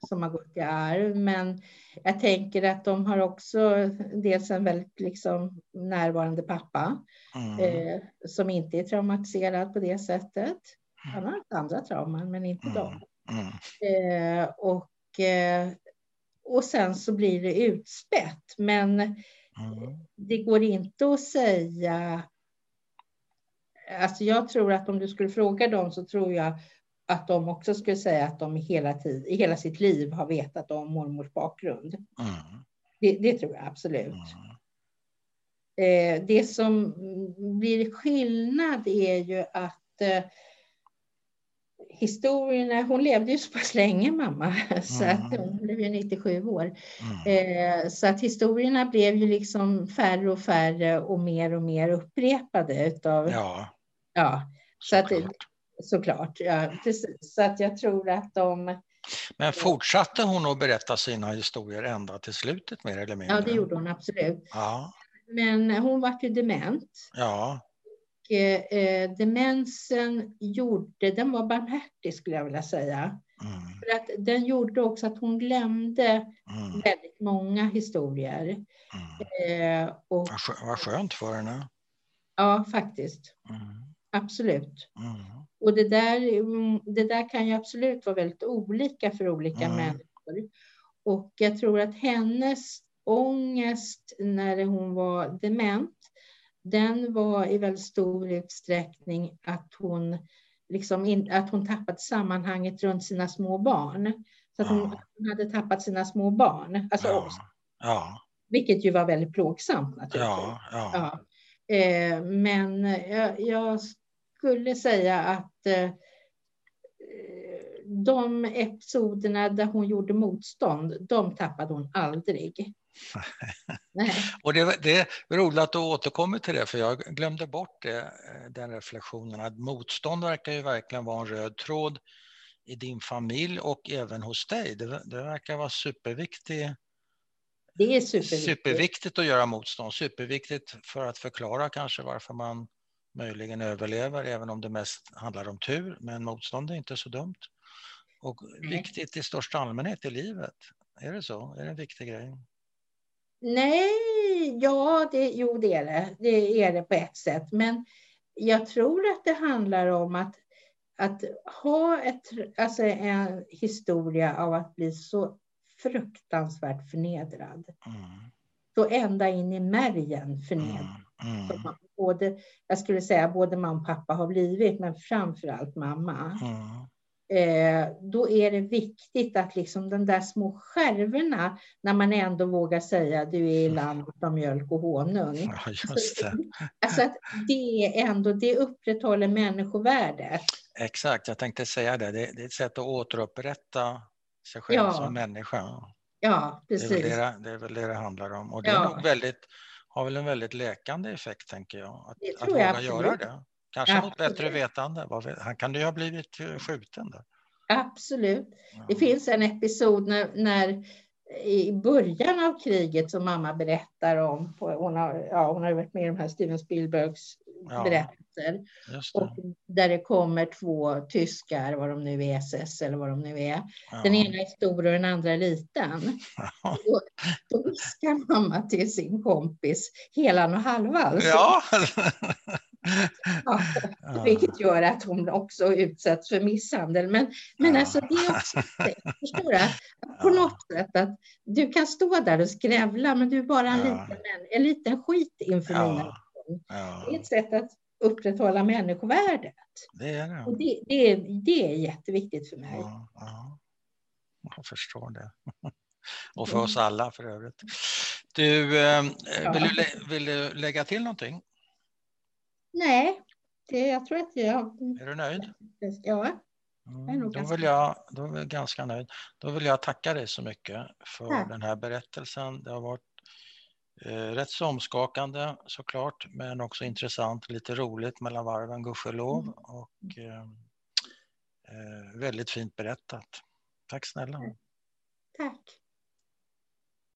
som har gått i arv. Men jag tänker att de har också dels en väldigt liksom närvarande pappa mm. eh, som inte är traumatiserad på det sättet. Han har haft andra trauman, men inte mm. dem. Mm. Eh, och, och sen så blir det utspätt. Men mm. det går inte att säga Alltså jag tror att om du skulle fråga dem så tror jag att de också skulle säga att de hela, tid, i hela sitt liv har vetat om mormors bakgrund. Mm. Det, det, tror jag absolut. Mm. Eh, det som blir skillnad är ju att eh, historierna, hon levde ju så pass länge mamma, *laughs* så mm. att hon blev ju 97 år. Mm. Eh, så att historierna blev ju liksom färre och färre och mer och mer upprepade utav, ja, ja så att, såklart. Ja, precis. Så att jag tror att de... Men fortsatte hon att berätta sina historier ända till slutet mer eller mindre? Ja, det gjorde hon absolut. Ja. Men hon var ju dement. Ja. Och, eh, demensen gjorde, den var barmhärtig skulle jag vilja säga. Mm. För att den gjorde också att hon glömde mm. väldigt många historier. Mm. Eh, och, vad skönt för henne. Ja, faktiskt. Mm. Absolut. Mm. Och det där, mm, det där kan ju absolut vara väldigt olika för olika människor. Och jag tror att hennes ångest när hon var dement, den var i väldigt stor utsträckning att hon, liksom in, att hon tappat sammanhanget runt sina små barn. Så att hon, hon hade tappat sina små barn, alltså ja. Ja. Vilket ju var väldigt plågsamt naturligtvis. Ja, ja. Ja. Eh, men jag, jag skulle säga att eh, de episoderna där hon gjorde motstånd, de tappade hon aldrig. *laughs* Och det, det är roligt att du återkommer till det, för jag glömde bort det, eh, den reflektionen. Att motstånd verkar ju verkligen vara en röd tråd i din familj och även hos dig. Det, det verkar vara superviktigt. Det är superviktigt. superviktigt att göra motstånd. Superviktigt för att förklara kanske varför man möjligen överlever, även om det mest handlar om tur. Men motstånd är inte så dumt. Och viktigt i största allmänhet i livet. Är det så? Är det en viktig grej? Nej, ja, det, jo det är det. Det är det på ett sätt. Men jag tror att det handlar om att, att ha ett, alltså en historia av att bli så fruktansvärt förnedrad. Mm. Så ända in i märgen förnedrad. Mm. Mm. man- Både, jag skulle säga både mamma och pappa har blivit, men framför allt mamma. Mm. Eh, då är det viktigt att liksom de där små skärvorna, när man ändå vågar säga du är i landet av mjölk och honung. Ja, just det. Alltså att det är ändå, det upprätthåller människovärdet. Exakt, jag tänkte säga det. Det det är ett sätt att återupprätta sig själv Ja, som människa. Ja, Det är, väl precis. det, det- är väl det det handlar om. Och det är Ja. nog väldigt, har väl en väldigt läkande effekt, tänker jag. Att, att jag våga absolut. göra det. Kanske mot Absolut. bättre vetande. Han kan ju ha blivit eh, skjuten där. Absolut. Ja. Det finns en episod när, när i början av kriget som mamma berättar om. På, hon, har, ja, hon har varit med i de här Steven Spielbergs Ja. berättelser. Och där det kommer två tyskar, vad de nu är, SS eller vad de nu är. Ja. Den ena är stor och den andra är liten. Ja. Då, då viskar mamma till sin kompis helan och halvan. Så- Ja. Ja. Vilket gör att hon också utsätts för misshandel. Men, men alltså det är också, förstår du? Att *laughs* På något sätt att du kan stå där och skrävla men du är bara en, liten, en liten skit inför mina Ja. Ja, Det är ett sätt att upprätthålla människovärdet. det är det. Och det, det, är, det är jätteviktigt för mig. Ja, ja. Jag förstår det. *laughs* Och för oss alla för övrigt. Du, eh, vill, du vill du lägga till någonting? Nej, det, jag tror att jag... Är du nöjd? Ja, Mm, då, ganska vill jag, då är jag ganska nöjd. Då vill jag tacka dig så mycket för Tack. den här berättelsen. Det har varit rätt så omskakande såklart, men också intressant, lite roligt mellan varven, gudskelov. Mm. Och eh, eh, väldigt fint berättat. Tack snälla. tack.